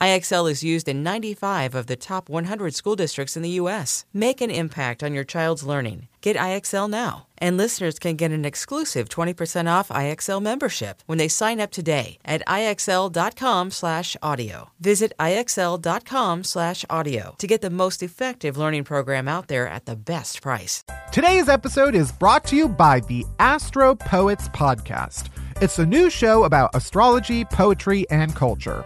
IXL is used in 95 of the top 100 school districts in the U.S. Make an impact on your child's learning. Get IXL now. And listeners can get an exclusive 20% off IXL membership when they sign up today at IXL.com slash audio. Visit IXL.com slash audio to get the most effective learning program out there at the best price. Today's episode is brought to you by the Astro Poets Podcast. It's a new show about astrology, poetry, and culture.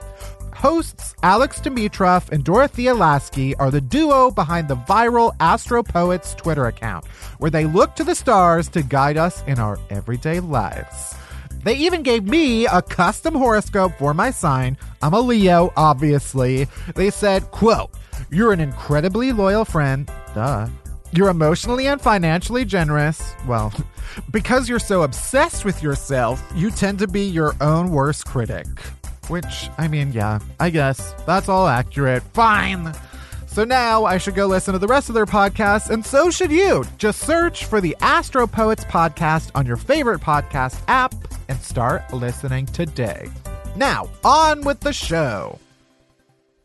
Hosts Alex Dimitrov and Dorothea Lasky are the duo behind the viral Astro Poets Twitter account, where they look to the stars to guide us in our everyday lives. They even gave me a custom horoscope for my sign. I'm a Leo, obviously. They said, quote, You're an incredibly loyal friend. Duh. You're emotionally and financially generous. Well, because you're so obsessed with yourself, you tend to be your own worst critic. Which, I mean, yeah, I guess that's all accurate. Fine. So now I should go listen to the rest of their podcasts, and so should you. Just search for the Astro Poets podcast on your favorite podcast app and start listening today. Now, on with the show.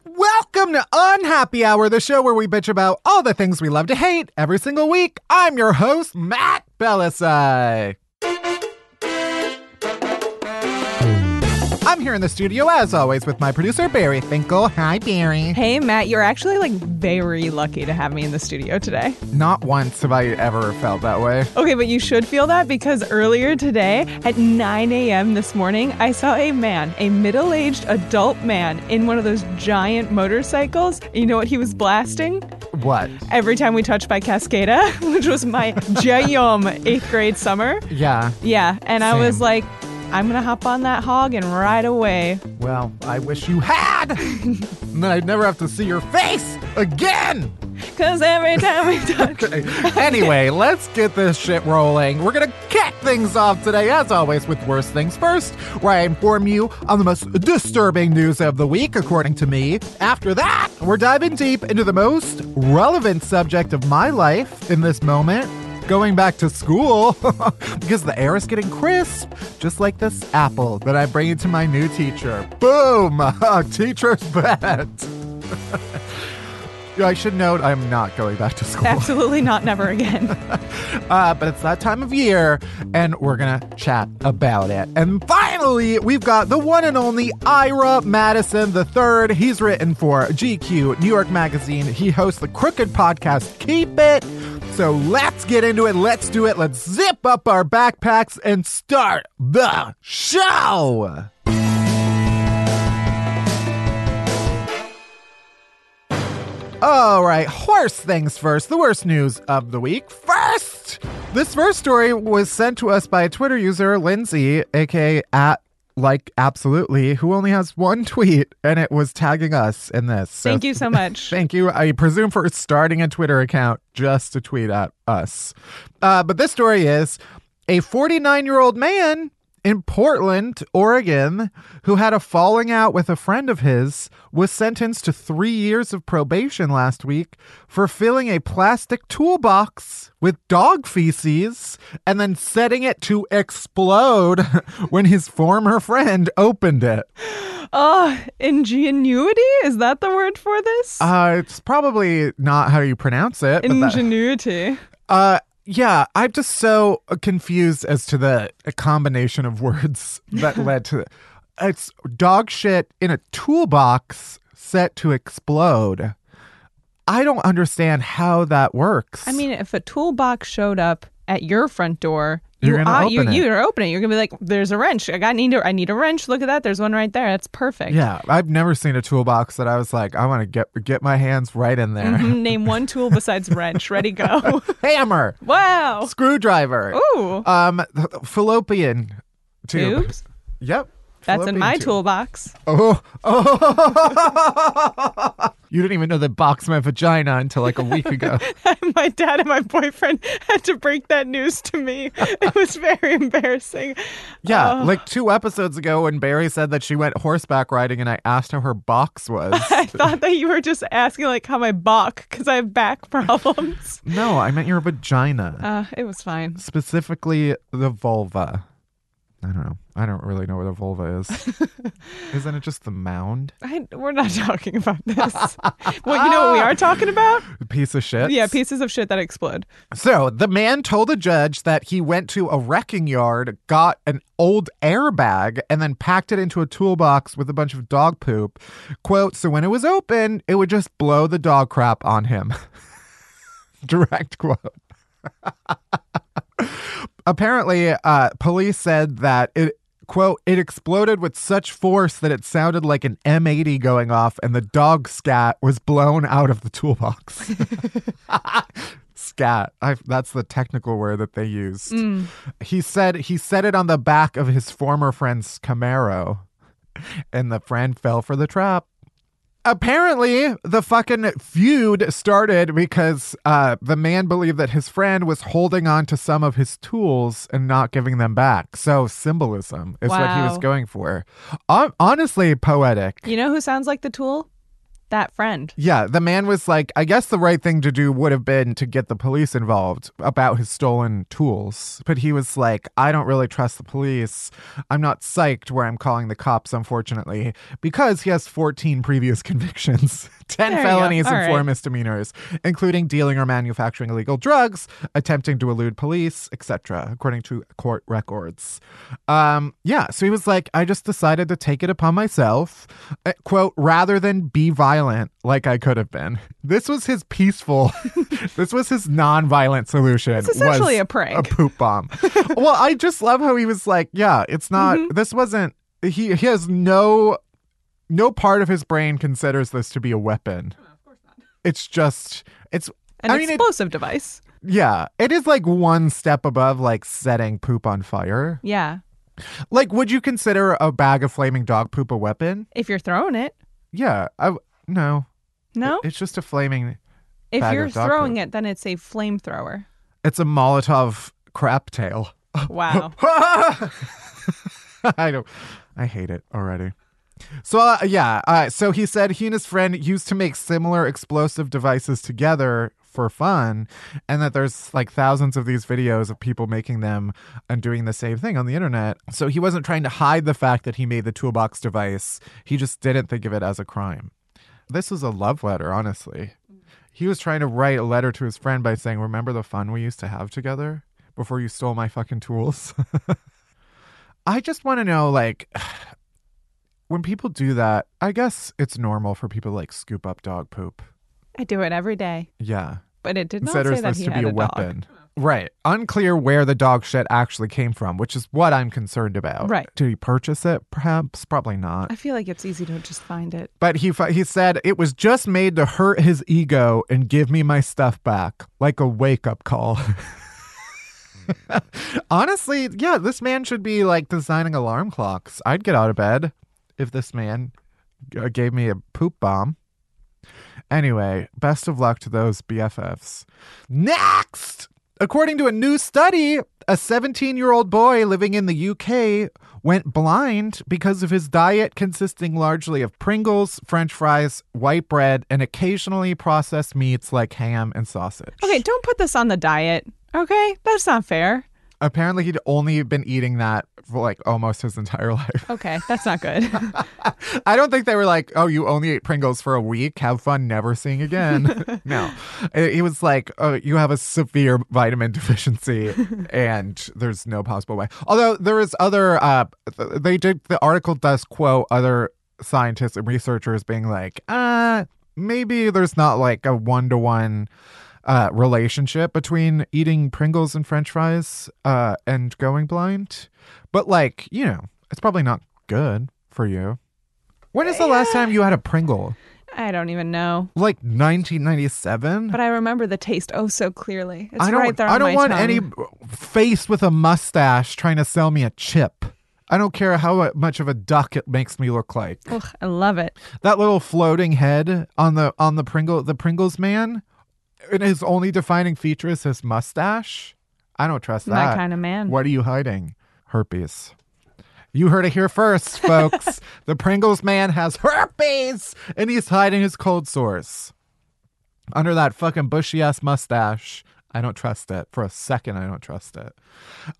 Welcome to Unhappy Hour, the show where we bitch about all the things we love to hate every single week. I'm your host, Matt Bellassai. I'm here in the studio as always with my producer Bari Finkel. Hi, Bari. Hey, Matt, you're actually like very lucky to have me in the studio today. Not once have I ever felt that way. Okay, but you should feel that because earlier today at 9 a.m. this morning, I saw a man, a middle aged adult man, in one of those giant motorcycles. You know what he was blasting? What? Every time we touch by Cascada, which was my jam eighth grade summer. Yeah. Yeah, and I was like, I'm gonna hop on that hog and ride away. Well, I wish you had! and then I'd never have to see your face again! Cause every time we touch. Okay. Anyway, let's get this shit rolling. We're gonna kick things off today, as always, with Worst Things First, where I inform you on the most disturbing news of the week, according to me. After that, we're diving deep into the most relevant subject of my life in this moment. Going back to school because the air is getting crisp, just like this apple that I'm bringing to my new teacher. Boom! Teacher's pet. I should note I'm not going back to school. Absolutely not, never again. Uh, but it's that time of year, and we're gonna chat about it. And finally, we've got the one and only Ira Madison III. He's written for GQ, New York Magazine. He hosts the Crooked podcast, Keep It. So let's get into it. Let's do it. Let's zip up our backpacks and start the show. All right, worst things first. The worst news of the week. First, this first story was sent to us by Twitter user, Lindsay, aka at like absolutely, who only has one tweet, and it was tagging us in this. So Thank you so much. Thank you. I presume for starting a Twitter account just to tweet at us. Uh, but this story is A 49 year old man in Portland, Oregon, who had a falling out with a friend of his, was sentenced to three years of probation last week for filling a plastic toolbox with dog feces and then setting it to explode when his former friend opened it. Oh, ingenuity? Is that the word for this? Uh, it's probably not how you pronounce it. Ingenuity. Uh, yeah, I'm just so confused as to the combination of words that led to it's dog shit in a toolbox set to explode. I don't understand how that works. I mean, if a toolbox showed up at your front door, You're you, gonna uh, you, open it. you're opening. You're gonna be like, "There's a wrench. I got need a, I need a wrench. Look at that. There's one right there. That's perfect." yeah, I've never seen a toolbox that I was like, I want to get get my hands right in there. Mhm, Name one tool besides wrench. Ready, go. Hammer, wow. screwdriver, Ooh. um, fallopian tube. Tubes. Yep. That's in my toolbox. Oh, oh. you didn't even know that box my vagina until like a week ago. my dad and my boyfriend had to break that news to me. It was very embarrassing. Yeah, like two episodes ago when Bari said that she went horseback riding and I asked how her box was. I thought that you were just asking like how my back because I have back problems. no, I meant your vagina. Uh, it was fine. Specifically the vulva. I don't know. I don't really know what a vulva is. Isn't it just the mound? I, we're not talking about this. well, you know what we are ah! talking about? Piece of shit. Yeah, pieces of shit that explode. So the man told a judge that he went to a wrecking yard, got an old airbag, and then packed it into a toolbox with a bunch of dog poop. Quote, so when it was open, it would just blow the dog crap on him. Direct quote. Apparently, uh, police said that it quote it exploded with such force that it sounded like an M80 going off and the dog scat was blown out of the toolbox. scat. I, that's the technical word that they used. He said he said it on the back of his former friend's Camaro and the friend fell for the trap. Apparently, the fucking feud started because uh, the man believed that his friend was holding on to some of his tools and not giving them back. So, symbolism is what he was going for. Hon- honestly, poetic. You know who sounds like the tool? That friend. Yeah, the man was like, I guess the right thing to do would have been to get the police involved about his stolen tools. But he was like, I don't really trust the police. I'm not psyched where I'm calling the cops, unfortunately, because he has 14 previous convictions, 10 There felonies, and four misdemeanors, including dealing or manufacturing illegal drugs, attempting to elude police, etc., according to court records. Um, yeah, so he was like, I just decided to take it upon myself, uh, quote, rather than be violent like I could have been. This was his peaceful, this was his non-violent solution. It's essentially a prank. A poop bomb. well, I just love how he was like, yeah, it's not, Mm-hmm. this wasn't, he, he has no, no part of his brain considers this to be a weapon. Of course not. It's just, it's, An I mean, it- explosive device. yeah, it is like one step above like setting poop on fire. Yeah. Like, would you consider a bag of flaming dog poop a weapon? If you're throwing it. Yeah, I no. No? It's just a flaming. If bag you're of dog throwing poop. it, then it's a flamethrower. It's a Molotov crap tail. Wow. I don't. I hate it already. So uh, yeah, uh, so he said he and his friend used to make similar explosive devices together for fun, and that there's like thousands of these videos of people making them and doing the same thing on the internet. So he wasn't trying to hide the fact that he made the toolbox device. He just didn't think of it as a crime. This was a love letter, honestly. Mm. He was trying to write a letter to his friend by saying, "Remember the fun we used to have together before you stole my fucking tools." I just want to know, like, when people do that, I guess it's normal for people to like scoop up dog poop. I do it every day. Yeah. But it did not say that he to had be a, a, dog. Right. Unclear where the dog shit actually came from, which is what I'm concerned about. Right. Did he purchase it? Perhaps. Probably not. I feel like it's easy to just find it. But he he said it was just made to hurt his ego and give me my stuff back, like a wake up call. Honestly, yeah, this man should be like designing alarm clocks. I'd get out of bed if this man uh, gave me a poop bomb. Anyway, best of luck to those BFFs. Next! According to a new study, a 17 year old boy living in the UK went blind because of his diet consisting largely of Pringles, french fries, white bread, and occasionally processed meats like ham and sausage. Okay, don't put this on the diet. Okay, that's not fair. Apparently, he'd only been eating that for like almost his entire life. Okay, that's not good. I don't think they were like, oh, you only ate Pringles for a week. Have fun never seeing again. no. It, it was like, oh, you have a severe vitamin deficiency and there's no possible way. Although there is other, uh, they did, the article does quote other scientists and researchers being like, uh, maybe there's not like a one to one uh, relationship between eating Pringles and French fries uh, and going blind. But like, you know, it's probably not good for you. When is the last time you had a Pringle? I don't even know, Like 1997? but I remember the taste oh so clearly. It's I don't. right there on I don't want tongue. any face with a mustache trying to sell me a chip. I don't care how much of a duck it makes me look like. Ugh, I love it. That little floating head on the on the Pringle the Pringles man, and his only defining feature is his mustache. I don't trust that. That kind of man. What are you hiding? Herpes. You heard it here first, folks. the Pringles man has herpes, and he's hiding his cold sores under that fucking bushy ass mustache. I don't trust it for a second. I don't trust it.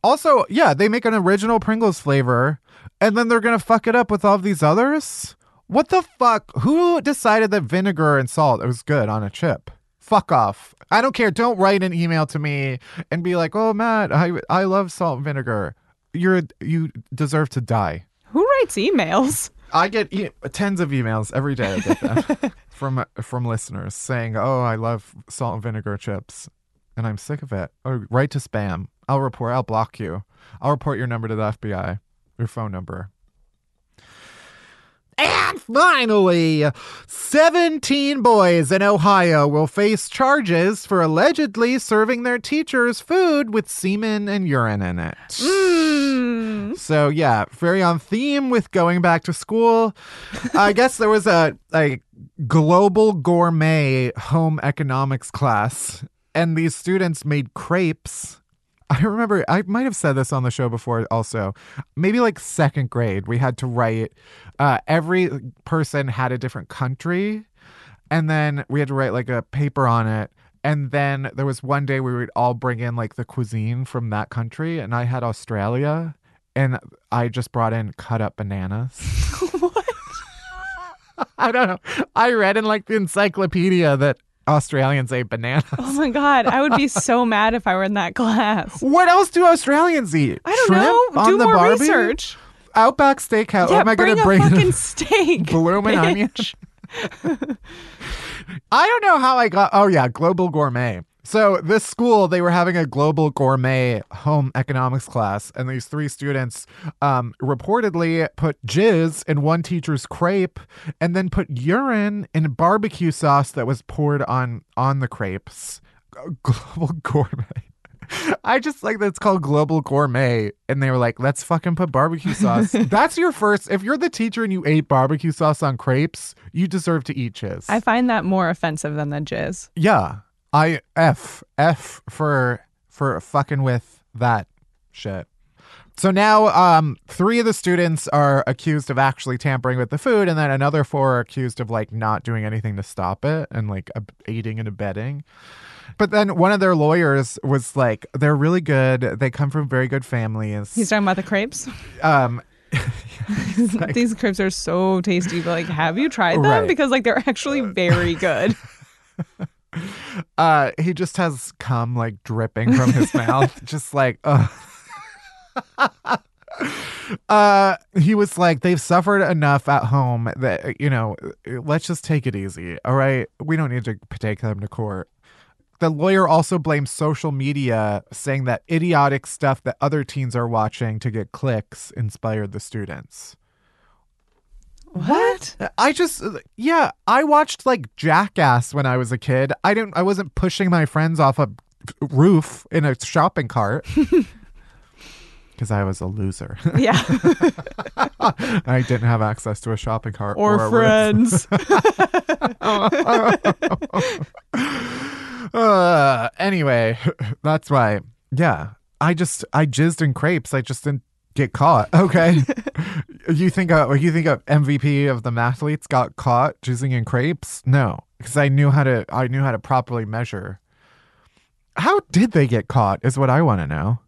Also, yeah, they make an original Pringles flavor, and then they're gonna fuck it up with all these others. What the fuck? Who decided that vinegar and salt was good on a chip? Fuck off. I don't care. Don't write an email to me and be like, "Oh, Matt, I I love salt and vinegar." You're you deserve to die. Who writes emails? I get e- tens of emails every day. I get them from from listeners saying, "Oh, I love salt and vinegar chips," and I'm sick of it. Or write to spam. I'll report. I'll block you. I'll report your number to the FBI. Your phone number. And finally, 17 boys in Ohio will face charges for allegedly serving their teachers food with semen and urine in it. Mm. So yeah, very on theme with going back to school. I guess there was a a global gourmet home economics class, and these students made crepes. I remember I might have said this on the show before also. Maybe like second grade, we had to write uh, every person had a different country and then we had to write like a paper on it. And then there was one day we would all bring in like the cuisine from that country, and I had Australia, and I just brought in cut up bananas. what? I don't know. I read in like the encyclopedia that Australians ate bananas. Oh my god, I would be so mad if I were in that class. What else do Australians eat? I don't Shrimp know. on Do the more Barbie? research. Outback Steakhouse. yeah, Am I going to a bring fucking steak. bloomin' onion? I don't know how I got. Oh yeah, global gourmet. So this school, they were having a global gourmet home economics class, and these three students um, reportedly put jizz in one teacher's crepe, and then put urine in barbecue sauce that was poured on on the crepes. Global gourmet. I just like that it's called global gourmet, and they were like, "Let's fucking put barbecue sauce." That's your first. If you're the teacher and you ate barbecue sauce on crepes, you deserve to eat jizz. I find that more offensive than the jizz. Yeah. I F F for for fucking with that shit. So now um three of the students are accused of actually tampering with the food and then another four are accused of like not doing anything to stop it and like ab- aiding and abetting. But then one of their lawyers was like they're really good. They come from very good families. He's talking about the crepes. um These crepes are so tasty. But like, have you tried them? Right. Because like they're actually very good. uh he just has cum like dripping from his mouth. Just like uh uh he was like they've suffered enough at home that you know let's just take it easy all right? We don't need to take them to court. The lawyer also blames social media saying that idiotic stuff that other teens are watching to get clicks inspired the students What? I just yeah, I watched like Jackass when I was a kid. I didn't I wasn't pushing my friends off a roof in a shopping cart. Cuz I was a loser. Yeah. I didn't have access to a shopping cart or a friends. Uh, anyway, that's why. Yeah, I just I jizzed in crepes. I just didn't get caught. Okay, you think a you think a MVP of the mathletes got caught jizzing in crepes? No, because I knew how to I knew how to properly measure. How did they get caught? Is what I want to know.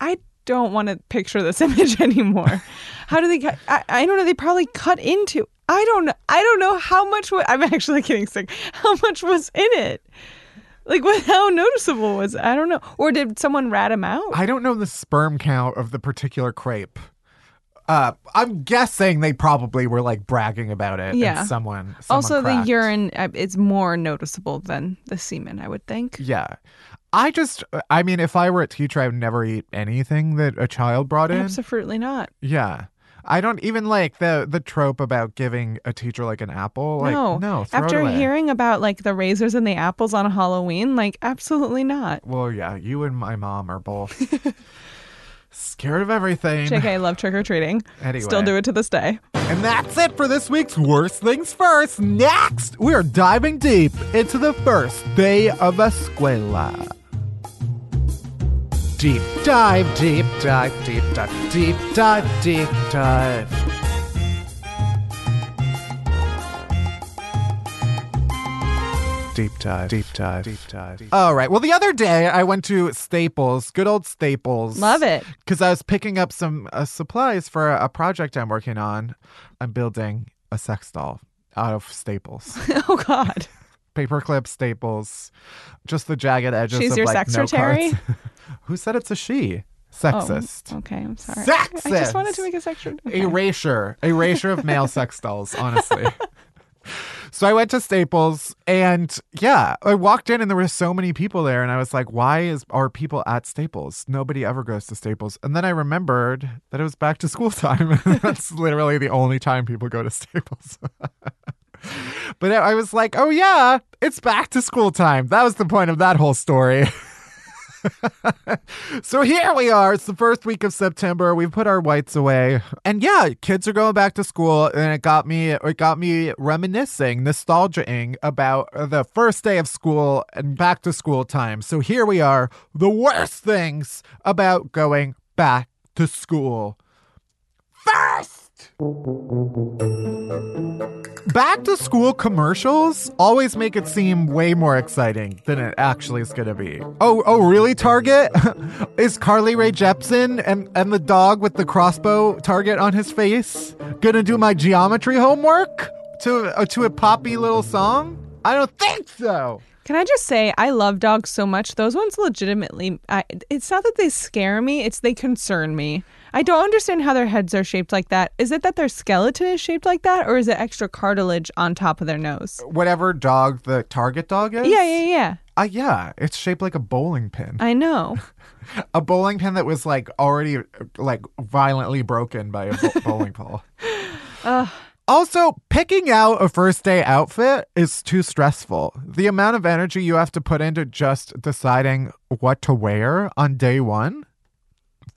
I don't want to picture this image anymore. How do they cut? I, I don't know. They probably cut into. I don't know. I don't know how much. wa- I'm actually getting sick. How much was in it? Like, what, how noticeable was? it? I don't know. Or did someone rat him out? I don't know the sperm count of the particular crepe. Uh, I'm guessing they probably were like bragging about it. Yeah. And someone, someone also, cracked. the urine uh, is more noticeable than the semen. I would think. Yeah. I just, I mean, if I were a teacher, I would never eat anything that a child brought in. Absolutely not. Yeah. I don't even like the the trope about giving a teacher like an apple. Like, no, no. After hearing about like the razors and the apples on Halloween, like absolutely not. well, yeah, you and my mom are both scared of everything. JK, I love trick or treating. Anyway. Still do it to this day. And that's it for this week's Worst Things First. Next, we are diving deep into the first day of escuela. Deep dive, deep dive, deep dive, deep dive, deep dive. Deep dive, deep dive, deep dive. All right. Well, the other day I went to Staples, good old Staples. Love it. Because I was picking up some uh, supplies for a, a project I'm working on. I'm building a sex doll out of staples, oh God. paperclip staples, just the jagged edges. She's of, your like, secretary? note cards. Who said it's a she? Oh, Sexist. okay, I'm sorry. Sexist. I just wanted to make a section. Okay. Erasure, erasure of male sex dolls. Honestly. So I went to Staples and yeah, I walked in and there were so many people there and I was like, why is are people at Staples? Nobody ever goes to Staples. And then I remembered that it was back to school time. That's literally the only time people go to Staples. but I was like, oh yeah, it's back to school time. That was the point of that whole story. so here we are. It's the first week of September. We've put our whites away. And yeah, kids are going back to school and it got me it got me reminiscing, nostalging about the first day of school and back to school time. So here we are, the worst things about going back to school. First, Back to school commercials always make it seem way more exciting than it actually is going to be. Oh, oh, really? Target is Carly Rae Jepsen and and the dog with the crossbow target on his face gonna do my geometry homework to uh, to a poppy little song? I don't think so. Can I just say I love dogs so much? Those ones legitimately. I, it's not that they scare me; it's they concern me. I don't understand how their heads are shaped like that. Is it that their skeleton is shaped like that, or is it extra cartilage on top of their nose? Whatever dog the target dog is. Yeah, yeah, yeah. Uh, yeah, it's shaped like a bowling pin. I know. a bowling pin that was like already like violently broken by a bo- bowling ball. Also, picking out a first day outfit is too stressful. The amount of energy you have to put into just deciding what to wear on day one,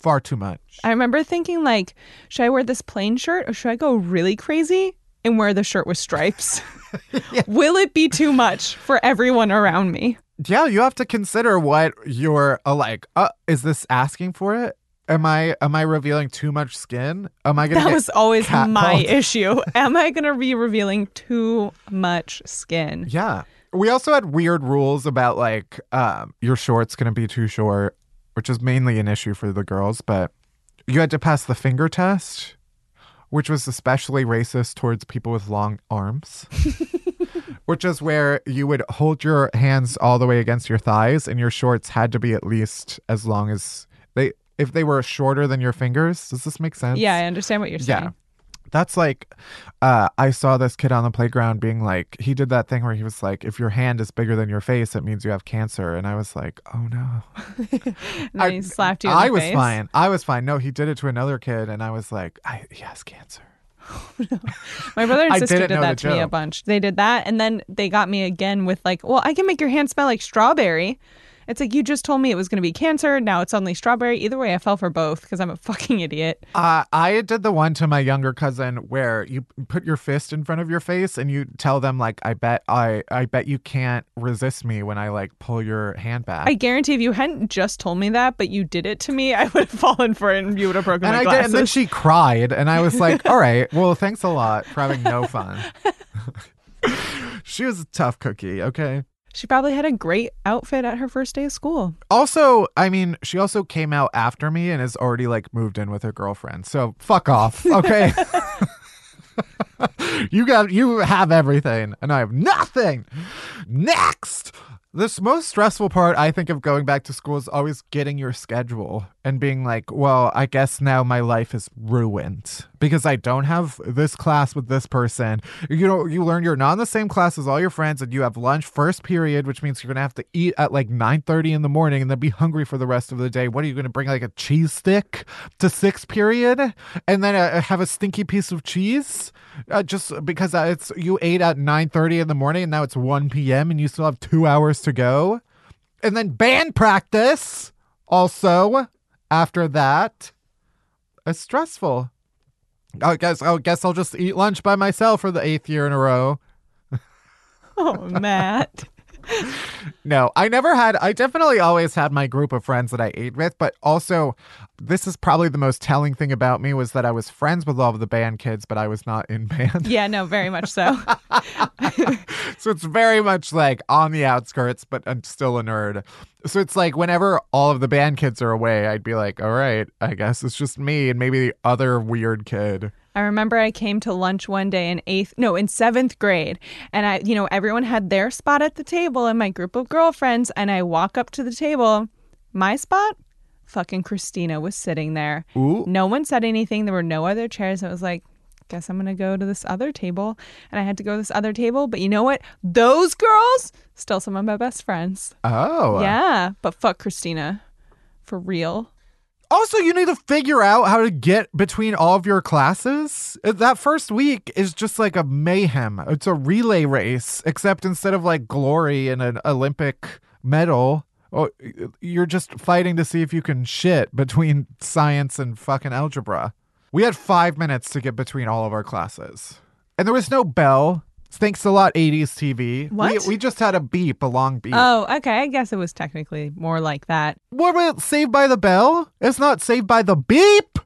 far too much. I remember thinking like, should I wear this plain shirt or should I go really crazy and wear the shirt with stripes? Will it be too much for everyone around me? Yeah, you have to consider what you're uh, like. Uh, is this asking for it? Am I am I revealing too much skin? Am I gonna? That was always catcalled? my issue. Am I going to be revealing too much skin? Yeah. We also had weird rules about like um, your shorts going to be too short, which is mainly an issue for the girls, but you had to pass the finger test, which was especially racist towards people with long arms. which is where you would hold your hands all the way against your thighs and your shorts had to be at least as long as they if they were shorter than your fingers. Does this make sense? Yeah, I understand what you're saying. Yeah. That's like, uh, I saw this kid on the playground being like, he did that thing where he was like, if your hand is bigger than your face, it means you have cancer. And I was like, oh no. And then he slapped you in I was face. fine. I was fine. No, he did it to another kid. And I was like, I, he has cancer. My brother and sister did that to me a bunch. They did that, and then they got me again with like, "Well, I can make your hand smell like strawberry," It's like you just told me it was going to be cancer. Now it's only strawberry. Either way, I fell for both because I'm a fucking idiot. Uh, I did the one to my younger cousin where you put your fist in front of your face and you tell them like, "I bet I, I bet you can't resist me when I like pull your hand back." I guarantee if you hadn't just told me that, but you did it to me, I would have fallen for it and you would have broken and my I glasses. did, and then she cried, and I was like, "All right, well, thanks a lot for having no fun." she was a tough cookie. Okay. She probably had a great outfit at her first day of school. Also, I mean, she also came out after me and has already like moved in with her girlfriend. So fuck off, okay? you got you have everything and I have nothing. Next. This most stressful part I think of going back to school is always getting your schedule and being like, well, I guess now my life is ruined because I don't have this class with this person. You know, you learn you're not in the same class as all your friends and you have lunch first period, which means you're to have to eat at like 9:30 in the morning and then be hungry for the rest of the day. What are you to bring like a cheese stick to sixth period and then uh, have a stinky piece of cheese? Uh, just because uh, it's you ate at 9:30 in the morning and now it's 1 p.m. and you still have 2 hours to go. And then band practice also after that. It's stressful. I guess I guess I'll just eat lunch by myself for the eighth year in a row. Oh, Matt. No, I never had. I definitely always had my group of friends that I ate with, but also, this is probably the most telling thing about me was that I was friends with all of the band kids, but I was not in band. yeah, no, very much so. so it's very much like on the outskirts, but I'm still a nerd. So it's like whenever all of the band kids are away, I'd be like, all right, I guess it's just me and maybe the other weird kid. I remember I came to lunch one day in eighth, no, in seventh grade, and I, you know, everyone had their spot at the table in my group of girlfriends, and I walk up to the table, my spot, fucking Christina was sitting there. Ooh. No one said anything. There were no other chairs. I was like, guess I'm gonna go to this other table, and I had to go to this other table. But you know what? Those girls still some of my best friends. Oh. Yeah, but fuck Christina, for real. Also, you need to figure out how to get between all of your classes. Uh, That first week is just like a mayhem. It's a relay race, except instead of like glory and an Olympic medal, oh, you're just fighting to see if you can shit between science and fucking algebra. We had five minutes to get between all of our classes, and there was no bell. Thanks a lot, 80s TV. What? We, we just had a beep, a long beep. Oh, okay. I guess it was technically more like that. What about Saved by the Bell? It's not Saved by the Beep.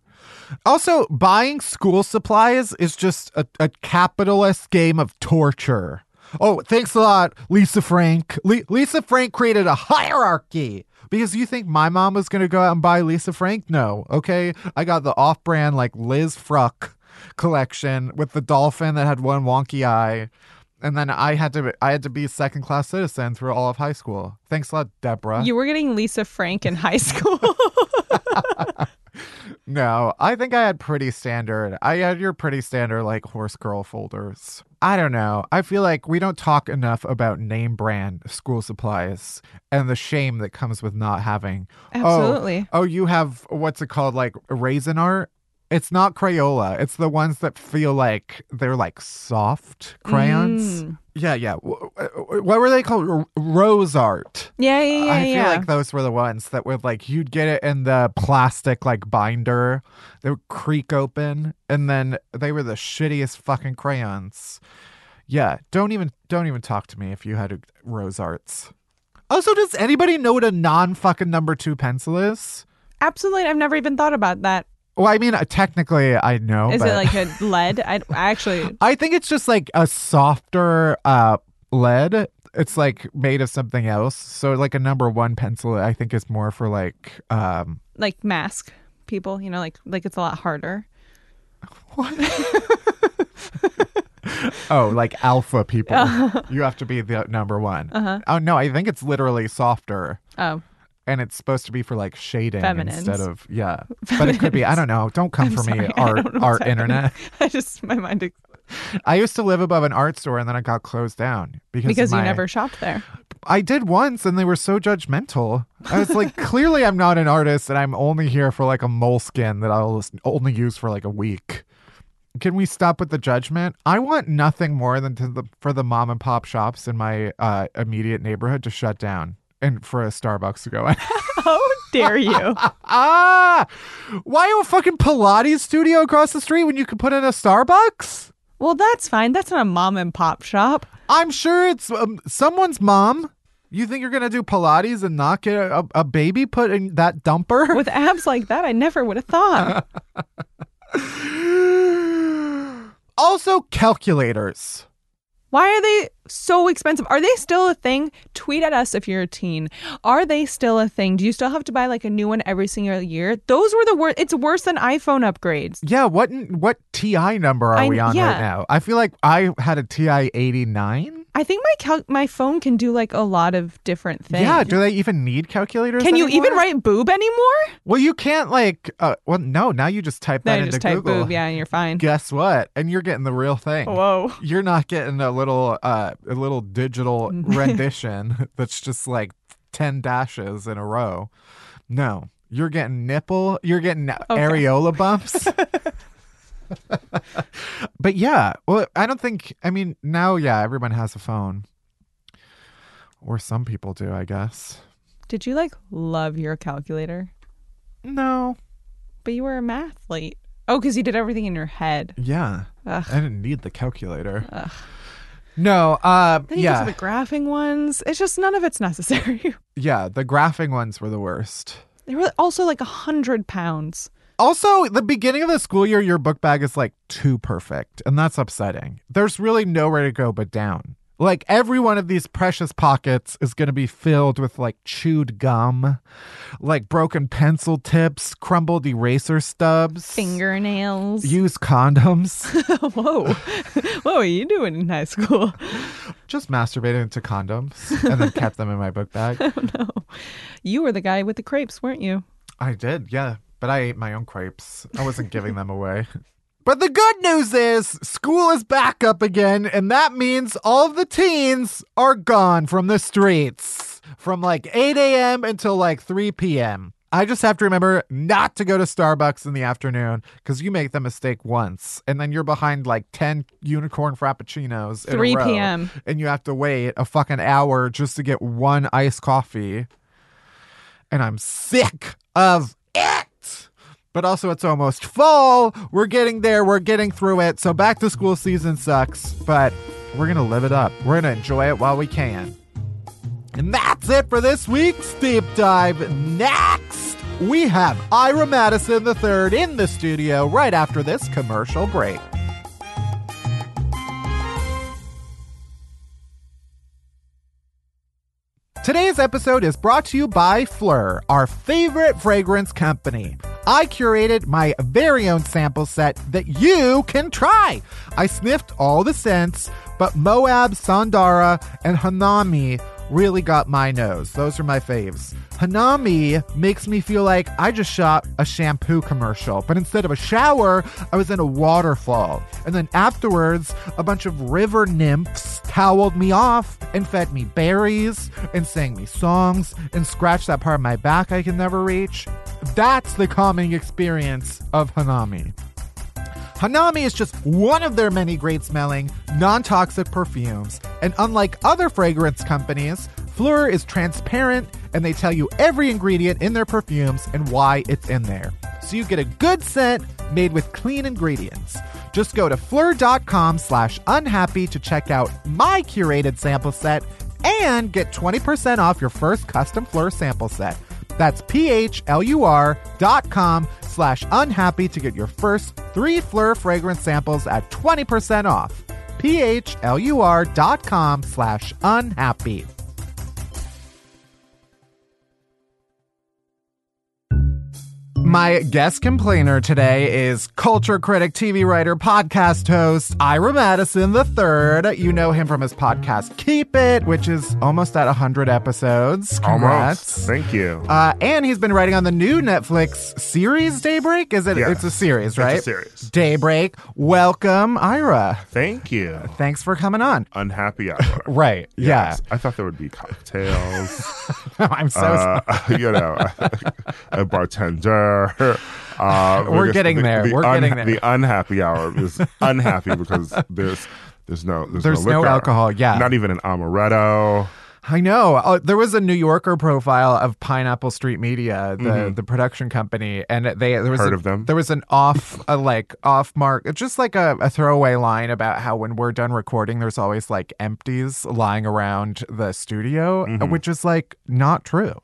Also, buying school supplies is just a, a capitalist game of torture. Oh, thanks a lot, Lisa Frank. Le- Lisa Frank created a hierarchy. Because you think my mom was going to go out and buy Lisa Frank? No, okay? I got the off brand, like Liz Fruck collection with the dolphin that had one wonky eye. And then I had to I had to be a second class citizen through all of high school. Thanks a lot, Deborah. You were getting Lisa Frank in high school. No, I think I had pretty standard. I had your pretty standard like horse girl folders. I don't know. I feel like we don't talk enough about name brand school supplies and the shame that comes with not having. Oh, Absolutely. Oh, you have what's it called like raisin art? It's not Crayola. It's the ones that feel like they're like soft crayons. Mm. Yeah, yeah. What were they called? Rose art. Yeah, yeah, yeah, I feel yeah. like those were the ones that would like you'd get it in the plastic like binder. They would creak open, and then they were the shittiest fucking crayons. Yeah, don't even don't even talk to me if you had a, rose arts. Also, does anybody know what a non fucking number two pencil is? Absolutely. I've never even thought about that. Well, I mean, uh, technically, I know. Is but it like a lead? I, I actually. I think it's just like a softer uh lead. It's like made of something else. So like a number one pencil, I think is more for like um like mask people, you know, like like it's a lot harder. What? Oh, like alpha people. you have to be the number one. Uh-huh. Oh no, I think it's literally softer. Oh, And it's supposed to be for like shading Feminines. instead of yeah. But it could be I don't know. Don't come I'm for me, sorry, I art don't know what's art internet. I just my mind ex- I used to live above an art store and then it got closed down because because you never shopped there. I did once and they were so judgmental. I was like, clearly I'm not an artist and I'm only here for like a moleskin that I'll only use for like a week. Can we stop with the judgment? I want nothing more than to the, for the mom and pop shops in my uh, immediate neighborhood to shut down. And for a Starbucks to go in. How dare you? ah, why a fucking Pilates studio across the street when you could put in a Starbucks? well, that's fine. That's not a mom and pop shop. I'm sure it's um, someone's mom. You think you're gonna do Pilates and not get a, a baby put in that dumper? With abs like that, I never would have thought. also, calculators. Why are they so expensive? Are they still a thing? Tweet at us if you're a teen. Are they still a thing? Do you still have to buy like a new one every single year? Those were the worst. It's worse than iPhone upgrades. Yeah, what what TI number are I- we on yeah. right now? I feel like I had a TI 89. I think my cal- my phone can do like a lot of different things. Yeah, do they even need calculators? Can you even write boob anymore? Well, you can't like. Uh, well, no. Now you just type Then that you into just type Google. boob, yeah, and you're fine. Guess what? And you're getting the real thing. Whoa. You're not getting a little uh a little digital rendition that's just like 10 dashes in a row. No. You're getting nipple, you're getting areola bumps. but yeah, well, I don't think I mean, now yeah, everyone has a phone. Or some people do, I guess. Did you like love your calculator? No. But you were a mathlete. Oh, because you did everything in your head. Yeah. Ugh. I didn't need the calculator. Ugh. No, uh Then you yeah. the graphing ones. It's just none of it's necessary. yeah, the graphing ones were the worst. they were also like a hundred pounds. Also, the beginning of the school year, your book bag is like too perfect, and that's upsetting. There's really nowhere to go but down. Like every one of these precious pockets is going to be filled with like chewed gum, like broken pencil tips, crumbled eraser stubs, Fingernails. used condoms. Whoa. what were you doing in high school? Just masturbated into condoms and then kept them in my book bag. Oh, no. You were the guy with the crepes, weren't you? I did, yeah. But I ate my own crepes. I wasn't giving them away. But the good news is school is back up again, and that means all of the teens are gone from the streets from like 8 a.m. until like 3 p.m. I just have to remember not to go to Starbucks in the afternoon because you make the mistake once, and then you're behind like 10 unicorn frappuccinos. in a 3 row, p.m.. And you have to wait a fucking hour just to get one iced coffee and I'm sick of it. But also, it's almost fall. We're getting there. We're getting through it. So, back to school season sucks, but we're going to live it up. We're going to enjoy it while we can. And that's it for this week's deep dive. Next, we have Ira Madison III in the studio right after this commercial break. Today's episode is brought to you by Phlur, our favorite fragrance company. I curated my very own sample set that you can try. I sniffed all the scents, but Moab, Sandara, and Hanami really got my nose. Those are my faves. Hanami makes me feel like I just shot a shampoo commercial, but instead of a shower, I was in a waterfall. And then afterwards, a bunch of river nymphs toweled me off and fed me berries and sang me songs and scratched that part of my back I can never reach. That's the calming experience of Hanami. Hanami is just one of their many great smelling, non toxic perfumes. And unlike other fragrance companies, Phlur is transparent and they tell you every ingredient in their perfumes and why it's in there. So you get a good scent made with clean ingredients. Just go to phlur.com slash unhappy to check out my curated sample set and get 20% off your first custom Phlur sample set. That's P-H-L-U-R dot com slash unhappy to get your first three Phlur fragrance samples at 20% off. P-H-L-U-R dot com slash unhappy. My guest complainer today is culture critic, TV writer, podcast host Ira Madison III. You know him from his podcast Keep It, which is almost at 100 episodes. Congrats. Almost. Thank you. Uh, and he's been writing on the new Netflix series Daybreak. Is it? Yeah. It's a series, right? It's a series. Daybreak. Welcome, Ira. Thank you. Thanks for coming on. Unhappy hour. Right. Yes. I thought there would be cocktails. Yeah. I'm so uh, you know, a bartender. Uh, We're getting the, there. The We're getting there. The unhappy hour is unhappy because there's there's no there's, There's no, no alcohol, yeah. Not even an amaretto. I know. Uh, there was a New Yorker profile of Pineapple Street Media, the Mhm. the production company, and they there was Heard a- of them? There was an off, a like off mark, just like a, a throwaway line about how when we're done recording, there's always like empties lying around the studio, Mhm. which is like not true.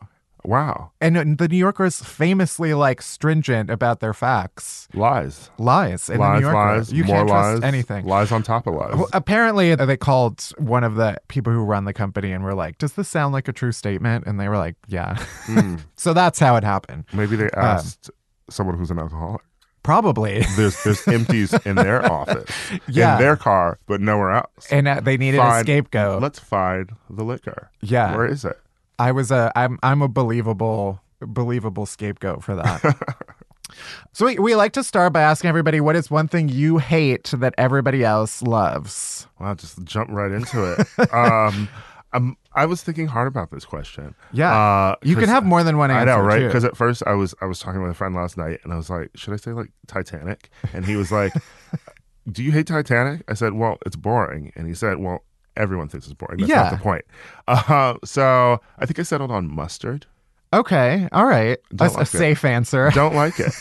Wow. And the New Yorker is famously like stringent about their facts. Lies. Lies in the lies, New Yorker. lies, you more can't trust lies. anything. Lies on top of lies. Well, apparently, they called one of the people who run the company and were like, "Does this sound like a true statement?" And they were like, "Yeah." Hmm. so that's how it happened. Maybe they Um, asked someone who's an alcoholic. Probably, There's there's empties in their office, Yeah. in their car, but nowhere else. and uh, they needed a Fine. scapegoat. Let's find the liquor. Yeah. Where is it? I was a, I'm, I'm a believable, believable scapegoat for that. so we, we like to start by asking everybody, what is one thing you hate that everybody else loves? Wow, just jump right into it. um, um, I was thinking hard about this question. Yeah, Uh, you can have more than one answer. I know, right? Because at first I was I was talking with a friend last night, and I was like, "Should I say like Titanic?" And he was like, "Do you hate Titanic?" I said, "Well, it's boring." And he said, "Well, everyone thinks it's boring. That's Yeah. not the point." Uh, so I think I settled on mustard. Okay, all right, That's a like it. safe answer. Don't like it.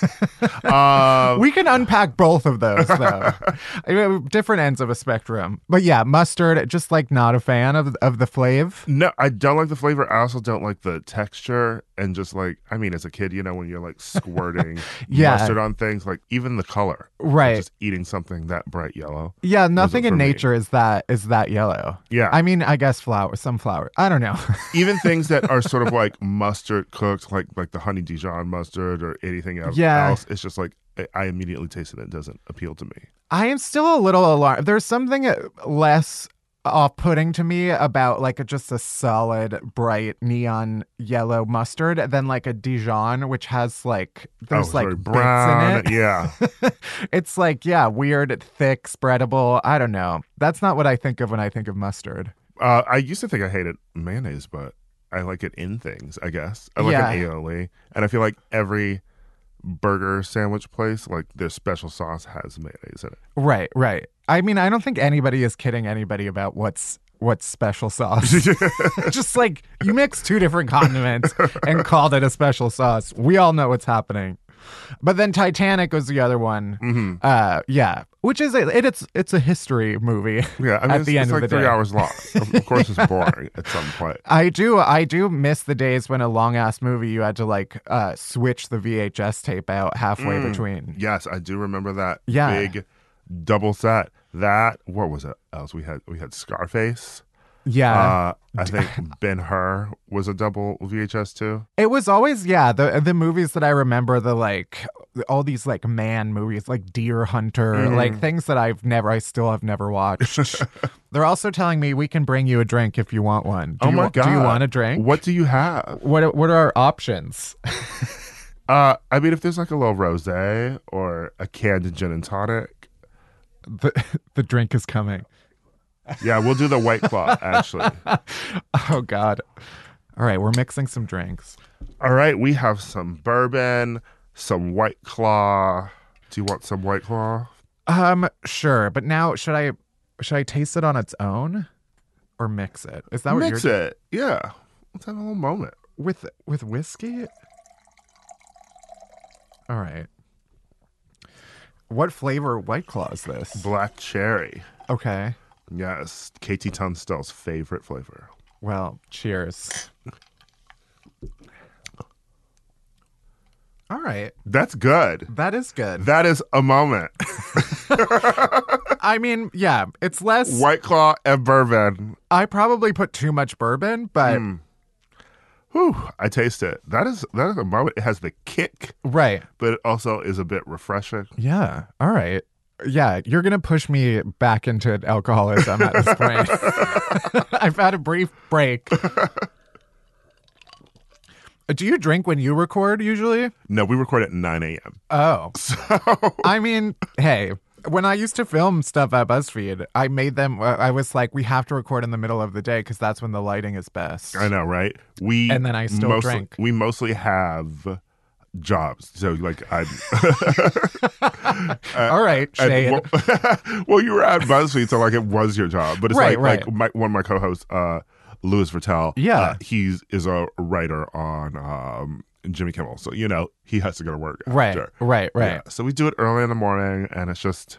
um, we can unpack both of those though different ends of a spectrum but yeah mustard just like not a fan of of the flavor. no, I don't like the flavor. I also don't like the texture, and just like I mean, as a kid, you know, when you're like squirting Yeah. mustard on things, like even the color, right Just eating something that bright yellow. yeah nothing in me. nature is that is that yellow Yeah, i mean i guess flour some flower. i don't know even things that are sort of like mustard cooked, like like the honey Dijon mustard or anything else. Yeah. else, it's just like I- immediately taste it. It doesn't appeal to me. i am still a little alarmed there's something uh, less off-putting to me about like a, just a solid bright neon yellow mustard than like a dijon which has like there's oh, like sorry, bits in it Yeah, it's like yeah weird thick spreadable i don't know that's not what i think of when i think of mustard uh, I used to think I hated mayonnaise, but I like it in things. I guess. I like Yeah. an aioli, and I feel like every burger sandwich place, like their special sauce has mayonnaise in it. right right. I mean i don't think anybody is kidding anybody about what's what's special sauce. Just like you mix two different condiments and called it a special sauce. We all know what's happening. But then titanic was the other one. Hmm uh yeah which is a, it, it's it's a history movie Yeah, I mean, At it's, the end it's of like the three day. hours long. Of, of course, it's boring at some point. I do I do miss the days when a long ass movie you had to like uh switch the VHS tape out halfway Mm. between. Yes, I do remember that Yeah. big double set. That what was it else? We had we had Scarface. Yeah. Uh, I think Ben Hur was a double VHS too. it was always yeah, the the movies that I remember the like all these like man movies like Deer Hunter, Mhm. like things that I've never I still have never watched. They're also telling me we can bring you a drink if you want one. Do oh you, my wa- god! Do you want a drink? What do you have? What what are our options? Uh, I mean, if there's like a little rosé or a canned gin and tonic, The the drink is coming. yeah, we'll do the white claw. Actually, Oh god. All right, we're mixing some drinks. all right, we have some bourbon, some white claw. Do you want some white claw? Um, sure, but now should I should I taste it on its own or mix it? Is that what Mix you're Mix it. Yeah, let's have a little moment. with with whiskey? All right. What flavor White Claw is this? Black cherry. Okay. Yes, KT Tunstall's favorite flavor. Well, cheers. All right. That's good. That is good. That is a moment. I mean, yeah, it's less White Claw and bourbon. I probably put too much bourbon, but Mm. Whew, I taste it. That is that is a moment. It has the kick, right. but it also is a bit refreshing. Yeah. All right. Yeah, you're gonna push me back into alcoholism at this point. I've had a brief break. Do you drink when you record usually? No, we record at 9 a.m. Oh, So I mean, hey, when I used to film stuff at BuzzFeed, I made them. uh, I was like, we have to record in the middle of the day because that's when the lighting is best. I know, right? We And then I still mostly, drink. We mostly have jobs. So like I'm All right, shade. well, well, you were at BuzzFeed, so like it was your job. But it's Right, like right. like my, one of my co-hosts, uh, Louis Virtel. Yeah. uh, he is a writer on um, Jimmy Kimmel, so you know he has to go to work. Right, right, right. Yeah, So we do it early in the morning, and it's just,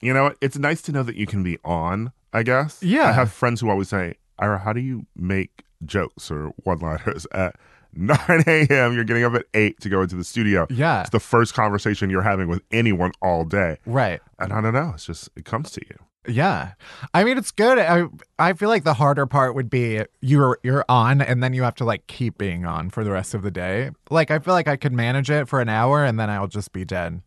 you know, it's nice to know that you can be on. I guess. Yeah. I have friends who always say, "Ira, how do you make jokes or one-liners at 9 a.m.? You're getting up at eight to go into the studio. Yeah. It's the first conversation you're having with anyone all day, Right. and I don't know. It's just it comes to you. Yeah. I mean it's good. I I feel like the harder part would be you're you're on and then you have to like keep being on for the rest of the day. Like I feel like I could manage it for an hour and then I'll just be dead.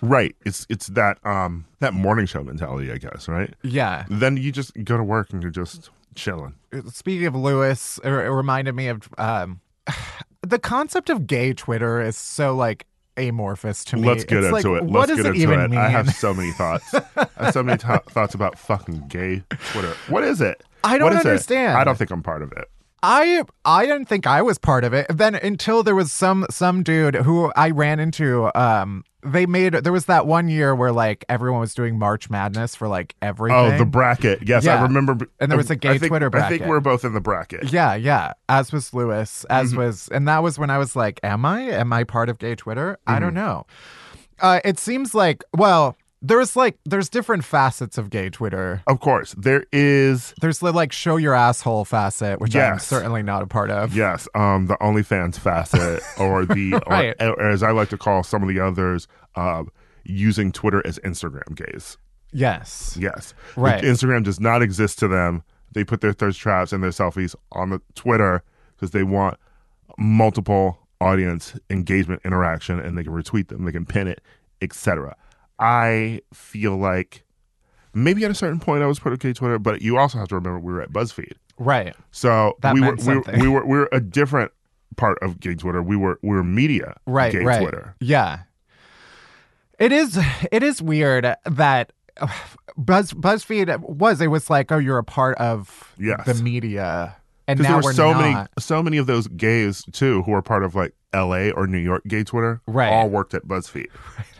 Right. It's it's that um that morning show mentality, I guess. Right. Yeah. Then you just go to work and you're just chilling. Speaking of Lewis, it, it reminded me of um the concept of gay Twitter is so like amorphous to me. Let's get It's into like, it. Let's get it into it. mean? I have so many thoughts. I have so many th- thoughts about fucking gay Twitter. What is it? I don't is it? understand. I don't think I'm part of it. I I didn't think I was part of it. Then until there was some some dude who I ran into. Um, they made there was that one year where like everyone was doing March Madness for like everything. Oh, the bracket. Yes, I remember. And there was a gay I think, Twitter I think we're both in the bracket. Yeah, yeah. As was Lewis. As Mm-hmm. was, and that was when I was like, "Am I? Am I part of gay Twitter? I Mm-hmm. don't know." Uh, it seems like well, there's like there's different facets of gay Twitter. Of course, there is. There's the like show your asshole facet, which I'm certainly not a part of. Yes, um, the OnlyFans facet, or the, Right. or, or as I like to call some of the others, uh, using Twitter as Instagram gays. Yes. Yes. Right. Instagram does not exist to them. They put their thirst traps and their selfies on the Twitter because they want multiple audience engagement interaction and they can retweet them, they can pin it, etc. I feel like maybe at a certain point I was part of gay Twitter, but you also have to remember we were at BuzzFeed. Right. So That we were, we were we were we were a different part of gay Twitter. We were we were media right gay right Twitter. yeah it is it is weird that uh, buzz buzzfeed was it was like oh you're a part of Yes. the media and now there were we're so not. many so many of those gays too who are part of like LA or New York gay Twitter Right. all worked at BuzzFeed.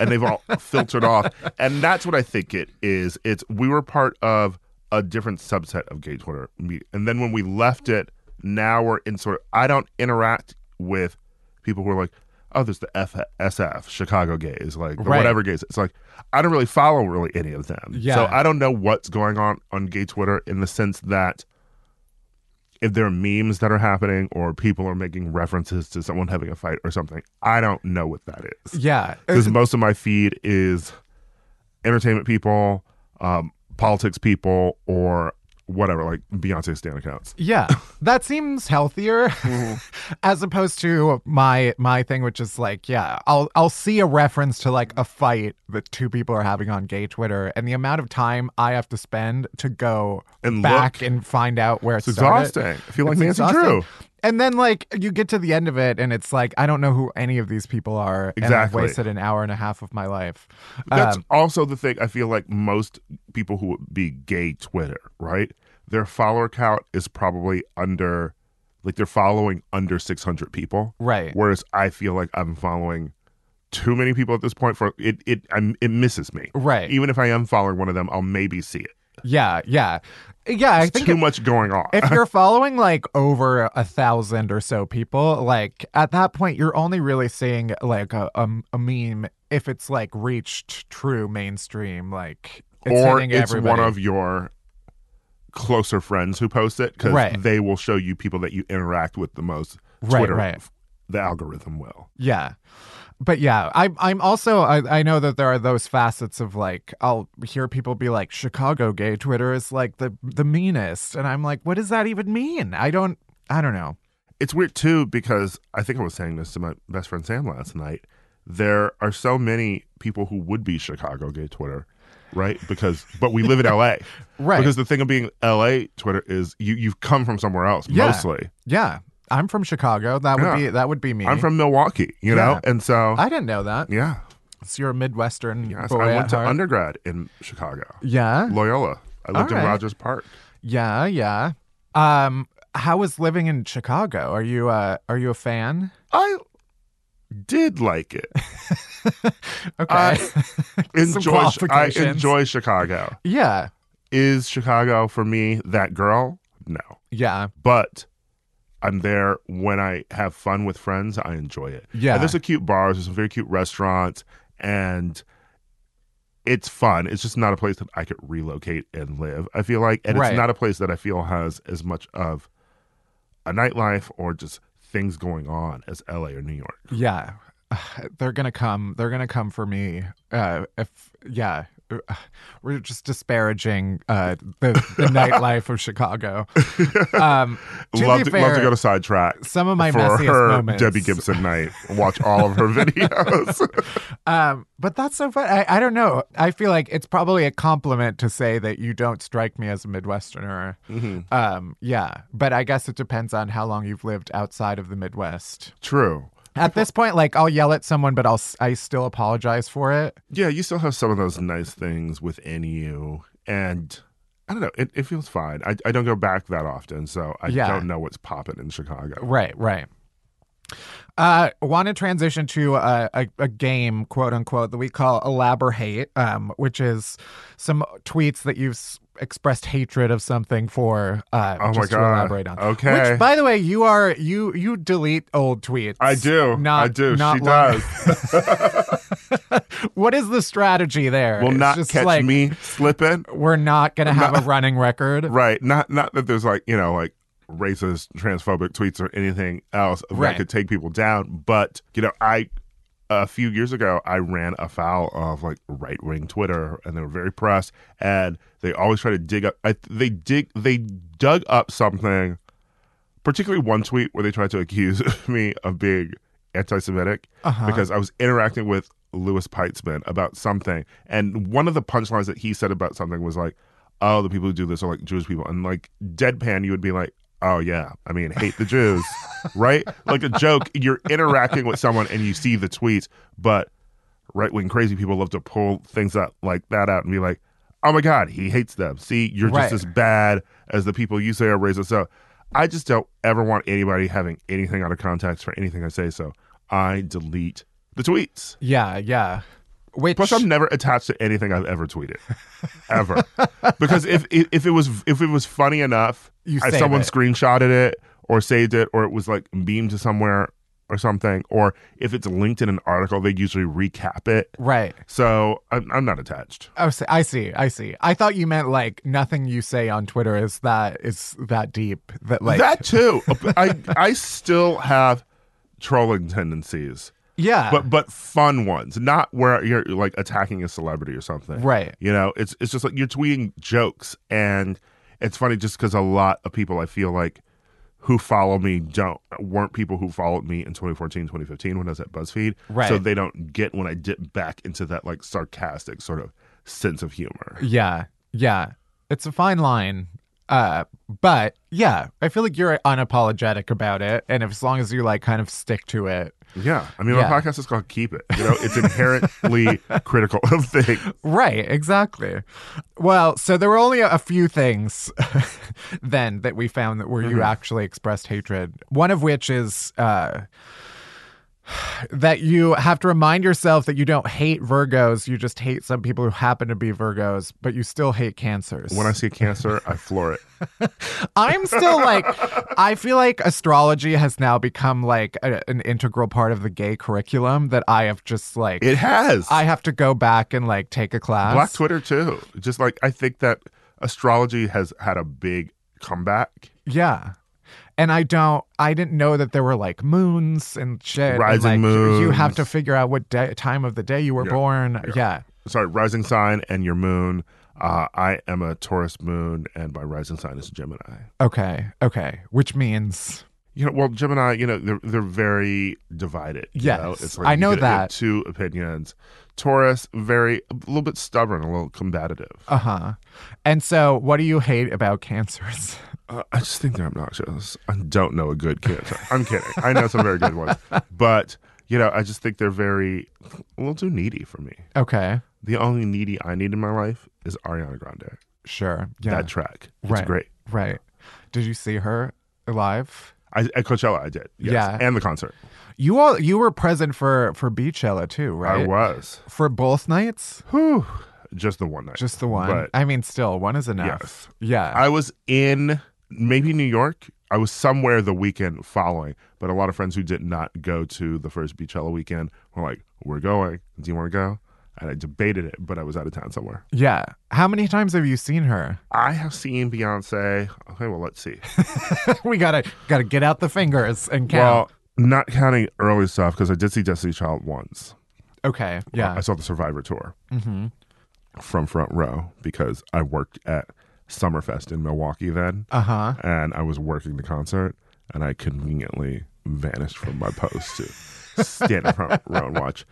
and they've all filtered off. And that's what I think it is. It's we were part of a different subset of gay Twitter. Me- And then when we left it, now we're in sort of I don't interact with people who are like, oh, there's the F- SF, Chicago gays, like Right. whatever gays. It's like I don't really follow really any of them. Yeah. So I don't know what's going on on gay Twitter in the sense that if there are memes that are happening or people are making references to someone having a fight or something, I don't know what that is. yeah Because most of my feed is entertainment people, um, politics people, or whatever, like Beyonce stan accounts. yeah that seems healthier Mm-hmm. as opposed to my my thing which is like yeah i'll i'll see a reference to like a fight that two people are having on gay twitter and the amount of time i have to spend to go And back look. and find out where It's it started. exhausting. I feel like It's Nancy exhausting. Drew. And then like you get to the end of it and it's like I don't know who any of these people are and I've Exactly. wasted an hour and a half of my life. That's Um, also the thing. I feel like most people who would be gay Twitter, right? Their follower count is probably under, like they're following under 600 people. Right. Whereas I feel like I'm following too many people at this point for it. It I'm, it misses me. Right. Even if I am following one of them, I'll maybe see it. Yeah, yeah. Yeah, I think too if, much going on. if you're following like over a thousand or so people, like at that point you're only really seeing like a a, a meme if it's like reached true mainstream like it's or it's everybody. one of your closer friends who post it because Right. they will show you people that you interact with the most. Right, Twitter, right. The algorithm will. Yeah. But yeah, I, I'm also, I, I know that there are those facets of like, I'll hear people be like, Chicago gay Twitter is like the, the meanest. And I'm like, what does that even mean? I don't, I don't know. It's weird too because I think I was saying this to my best friend Sam last night. There are so many people who would be Chicago gay Twitter, right? Because but we live in LA. Right. Because the thing of being LA Twitter is you you've come from somewhere else Yeah. mostly. Yeah. I'm from Chicago. That would Yeah. be, that would be me. I'm from Milwaukee, you know? And so I didn't know that. yeah. So you're a Midwestern Yes, boy I went to heart. undergrad in Chicago. Yeah. Loyola. I lived All in. Rogers Park. Yeah. Yeah. Um, how was living in Chicago? Are you, uh, are you a fan? I did like it. Okay. I enjoy I enjoy Chicago. yeah. Is Chicago for me that girl? no. Yeah. But I'm there when I have fun with friends. I enjoy it. Yeah. And there's some cute bars. There's some very cute restaurants, and it's fun. It's just not a place that I could relocate and live. I feel like, and Right. it's not a place that I feel has as much of a nightlife or just things going on as LA or New York. Yeah. They're gonna come. They're gonna come for me. Uh, if yeah, we're just disparaging uh, the, the nightlife of Chicago. Um, to love, to, fair, love to go to sidetrack. some of my for her moments. Debbie Gibson night. Watch all of her videos. Um, but that's so fun. I, I don't know. I feel like it's probably a compliment to say that you don't strike me as a Midwesterner. Mm-hmm. Um, yeah, but I guess it depends on how long you've lived outside of the Midwest. True. At this point, like I'll yell at someone, but I'll I still apologize for it. Yeah, you still have some of those nice things within you. And I don't know, it, it feels fine. I, I don't go back that often, so I Yeah. don't know what's popping in Chicago. Right, right. Uh, want to transition to a, a, a game, quote unquote, that we call Elaborate, um, which is some tweets that you've s- expressed hatred of something for. Uh, Oh my God. elaborate on. Okay. Which, by the way, you are you you delete old tweets. I do. Not, I do. Not she long- does. What is the strategy there? Will It's not just catch like, me slipping. We're not going to have a running record. Right. Not not that there's like, you know, like racist, transphobic tweets or anything else Right. that could take people down. But, you know, I a few years ago I ran afoul of like right wing Twitter and they were very pressed and they always try to dig up I, they dig they dug up something particularly one tweet where they tried to accuse me of being anti-Semitic Uh-huh. because I was interacting with Louis Peitzman about something, and one of the punchlines that he said about something was like, "Oh, the people who do this are like Jewish people," and like deadpan, you would be like, "Oh yeah, I mean, hate the Jews," right? Like a joke. You're interacting with someone and you see the tweets, but right wing crazy people love to pull things up like that out and be like, "Oh my God, he hates them." See, you're Right. just as bad as the people you say are racist. So I just don't ever want anybody having anything out of context for anything I say. So I delete the tweets. Yeah, yeah. Which Plus, I'm never attached to anything I've ever tweeted, ever. because if, if if it was if it was funny enough, You if someone it. screenshotted it or saved it, or it was like beamed to somewhere or something, or if it's linked in an article, they usually recap it. right. So I'm, I'm not attached. Oh, I see. I see. I thought you meant like nothing you say on Twitter is that is that deep. That like that too. I I still have trolling tendencies. Yeah, but but fun ones, not where you're like attacking a celebrity or something. Right. You know, it's it's just like you're tweeting jokes, and it's funny just because a lot of people I feel like who follow me don't weren't people who followed me in 2014 2015 when i was at buzzfeed Right. so they don't get when i dip back into that like sarcastic sort of sense of humor yeah, yeah. It's a fine line. Uh, but yeah, I feel like you're unapologetic about it, and if, as long as you like kind of stick to it, yeah i mean Yeah. my podcast is called keep it you know it's inherently critical of things Right, exactly. Well, so there were only a, few things then that we found that where you actually expressed hatred. One of which is uh, that you have to remind yourself that you don't hate Virgos, you just hate some people who happen to be Virgos, but you still hate cancers. when i see cancer i floor it I'm still like, I feel like astrology has now become like a, an integral part of the gay curriculum that I have just like, it has I have to go back and like take a class. Black Twitter too. Just like I think that astrology has had a big comeback. Yeah. And I don't, I didn't know that there were like moons and shit. and, Rising like, You have to figure out what day, time of the day you were Yeah, born. Yeah. Sorry, rising sign and your moon. Uh, I am a Taurus moon, and my rising sign is Gemini. Okay. Okay. Which means, You know, well, Gemini, you know, they're they're very divided. you Yes, know? it's I know get- that. two opinions. Taurus, very a little bit stubborn, a little combative. uh huh. And so, what do you hate about cancers? Uh, I just think they're obnoxious. I don't know a good cancer. I'm kidding. I know some very good ones, but you know, I just think they're very a little too needy for me. Okay. The only needy I need in my life is Ariana Grande. Sure. Yeah. That track, it's right. great. Right. Did you see her live? I, at Coachella, I did. Yes. Yeah. and the concert. You all, you were present for for Beachella too, right? I was. For both nights? Whew. Just the one night. Just the one. But I mean, still, one is enough. Yes. Yeah. I was in maybe New York. I was somewhere the weekend following, but a lot of friends who did not go to the first Beachella weekend were like, "We're going. Do you want to go?" And I debated it, but I was out of town somewhere. Yeah. How many times have you seen her? I have seen Beyonce. Okay, well, let's see. we gotta gotta get out the fingers and count. Well, not counting early stuff because I did see Destiny Child once. okay. Yeah. I saw the Survivor tour mm-hmm. from front row because I worked at Summerfest in Milwaukee then, Uh huh. and I was working the concert, and I conveniently vanished from my post to stand in front row and watch.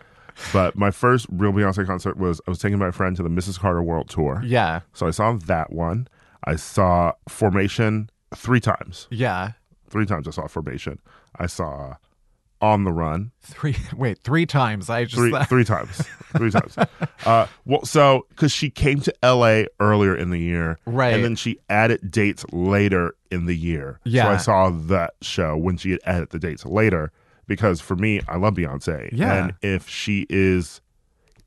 But my first real Beyonce concert was I was taking my friend to the Mrs. Carter World Tour. Yeah. So I saw that one. I saw Formation three times. Yeah. Three times I saw Formation. I saw On the Run Three. Wait. Three times. I just. three three times. Three times. Uh, well, so because she came to L.A. earlier in the year, Right. and then she added dates later in the year. Yeah, so. I saw that show when she had added the dates later. Because for me, I love Beyonce, Yeah. and if she is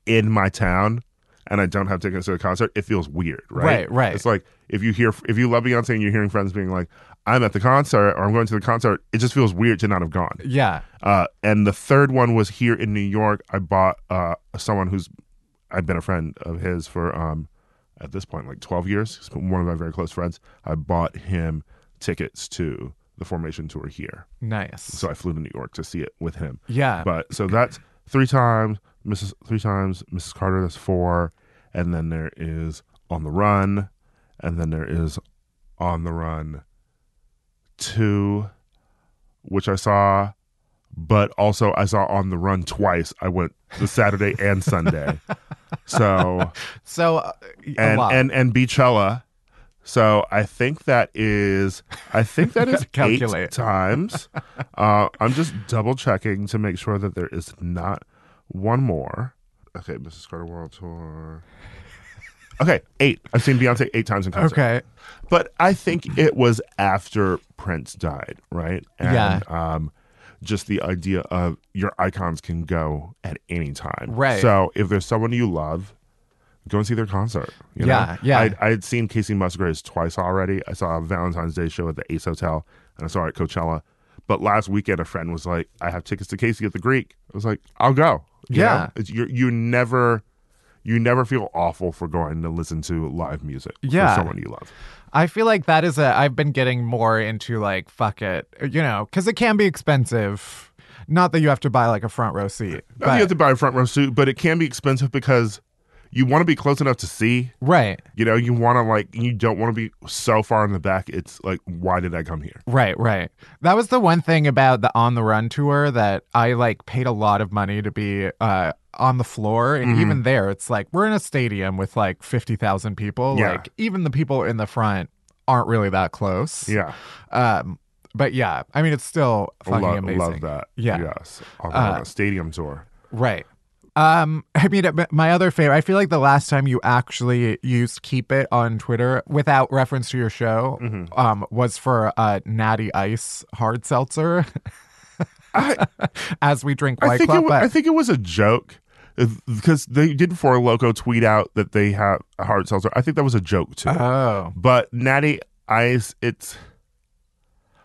in my town and I don't have tickets to the concert, it feels weird, right? Right, right. It's like if you hear if you love Beyonce and you're hearing friends being like, "I'm at the concert" or "I'm going to the concert," it just feels weird to not have gone. yeah. Uh, and the third one was here in New York. I bought uh, someone who's I've been a friend of his for um, at this point like 12 years. He's one of my very close friends. I bought him tickets to the Formation tour here, Nice. so I flew to New York to see it with him. yeah. But so that's three times Mrs. Three times Mrs. Carter. That's four, and then there is On the Run, and then there is On the Run two, which I saw, but also I saw On the Run twice. I went the Saturday and Sunday. So so. Uh, and lot. and and Beachella. So I think that is I think that is eight times. Uh, I'm just double checking to make sure that there is not one more. Okay, Mrs. Carter World Tour. Okay, eight. I've seen Beyonce eight times in concert. okay. But I think it was after Prince died, right? And, Yeah. Um, just the idea of your icons can go at any time. Right. So if there's someone you love, go and see their concert. you Yeah, know? yeah. I, I had seen Kacey Musgraves twice already. I saw a Valentine's Day show at the Ace Hotel, and I saw her at Coachella. But last weekend, a friend was like, "I have tickets to Kacey at the Greek." I was like, "I'll go." You Yeah. It's, you you never you never feel awful for going to listen to live music Yeah. for someone you love. I feel like that is a. I've been getting more into like fuck it, you know, because it can be expensive. Not that you have to buy like a front row seat, but you have to buy a front row seat, but it can be expensive because you want to be close enough to see. right, You know, you want to like, you don't want to be so far in the back. It's like, why did I come here? right, right. That was the one thing about the on the run tour that I like paid a lot of money to be uh on the floor, and Mm-hmm. even there, it's like we're in a stadium with like fifty thousand people. Yeah. Like even the people in the front aren't really that close. Yeah, Um. But yeah, I mean, it's still fucking love, amazing. love that. Yeah. yes, on, Uh, a stadium tour. Right. Um, I mean, uh, my other favorite. I feel like the last time you actually used "Keep It" on Twitter without reference to your show, Mm-hmm. um, was for uh, Natty Ice hard seltzer. As we drink I White think, it, Club, wa- I think it was a joke because they did for a Loco tweet out that they have a hard seltzer. I think that was a joke too. oh, But Natty Ice, it's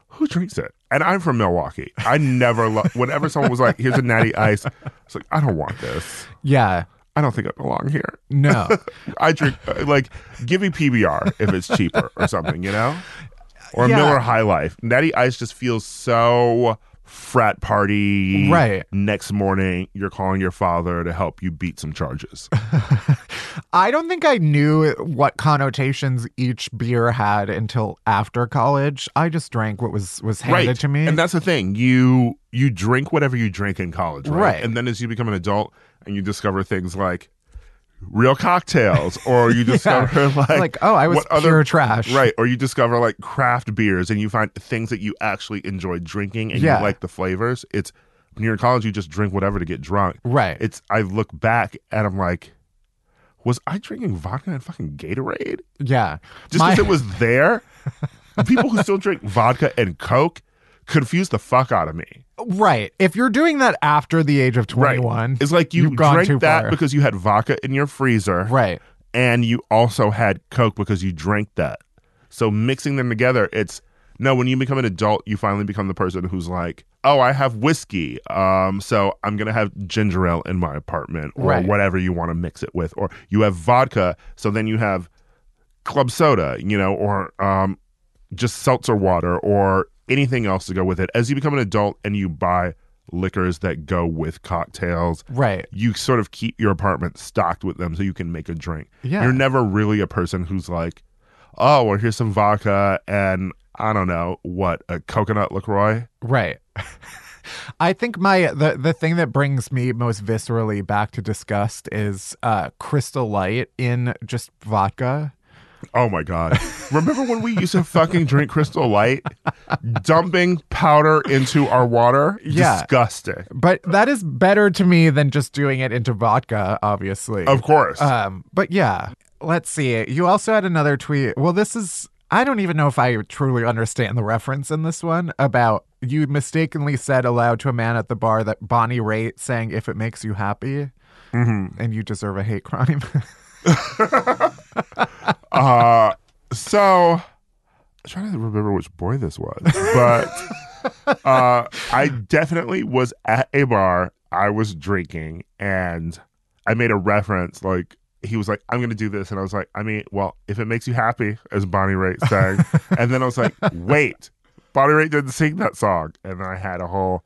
who drinks it? And I'm from Milwaukee. I never, lo- whenever someone was like, "Here's a Natty Ice," it's like I don't want this. yeah, I don't think I belong here. no, I drink uh, like give me PBR if it's cheaper or something, you know, or Yeah. Miller High Life. Natty Ice just feels so frat party. Right. Next morning, you're calling your father to help you beat some charges. I don't think I knew what connotations each beer had until after college. I just drank what was was handed right. to me. And that's the thing. You you drink whatever you drink in college, right? Right. And then as you become an adult and you discover things like real cocktails or you discover like Like, oh, I was pure trash. Right. Or you discover like craft beers and you find things that you actually enjoy drinking and Yeah. you like the flavors. It's when you're in college you just drink whatever to get drunk. Right. It's I look back and I'm like was I drinking vodka and fucking Gatorade? yeah. just My- because it was there. people who still drink vodka and Coke confuse the fuck out of me. Right. If you're doing that after the age of 21, It's like you drank that far. because you had vodka in your freezer, Right. and you also had Coke because you drank that. So mixing them together, it's no. When you become an adult, you finally become the person who's like, oh, I have whiskey, um, so I'm gonna have ginger ale in my apartment, or Right. whatever you want to mix it with, or you have vodka, so then you have club soda, you know, or um, just seltzer water, or anything else to go with it. As you become an adult and you buy liquors that go with cocktails, Right. you sort of keep your apartment stocked with them so you can make a drink. Yeah. You're never really a person who's like, oh, well, here's some vodka and I don't know what a coconut LaCroix. Right. I think my the the thing that brings me most viscerally back to disgust is uh crystal light in just vodka. Oh my god! Remember when we used to fucking drink Crystal Light, dumping powder into our water? Yeah. disgusting. But that is better to me than just doing it into vodka, obviously. Of course. Um, but yeah, let's see. You also had another tweet. Well, this is I don't even know if I truly understand the reference in this one about you mistakenly said aloud to a man at the bar that Bonnie Raitt sang "If It Makes You Happy," Mm-hmm. and you deserve a hate crime. Uh, so I'm trying to remember which boy this was, but uh, I definitely was at a bar. I was drinking, and I made a reference like he was like, "I'm going to do this," and I was like, "I mean, well, if it makes you happy," as Bonnie Raitt sang, and then I was like, "Wait, Bonnie Raitt didn't sing that song," and then I had a whole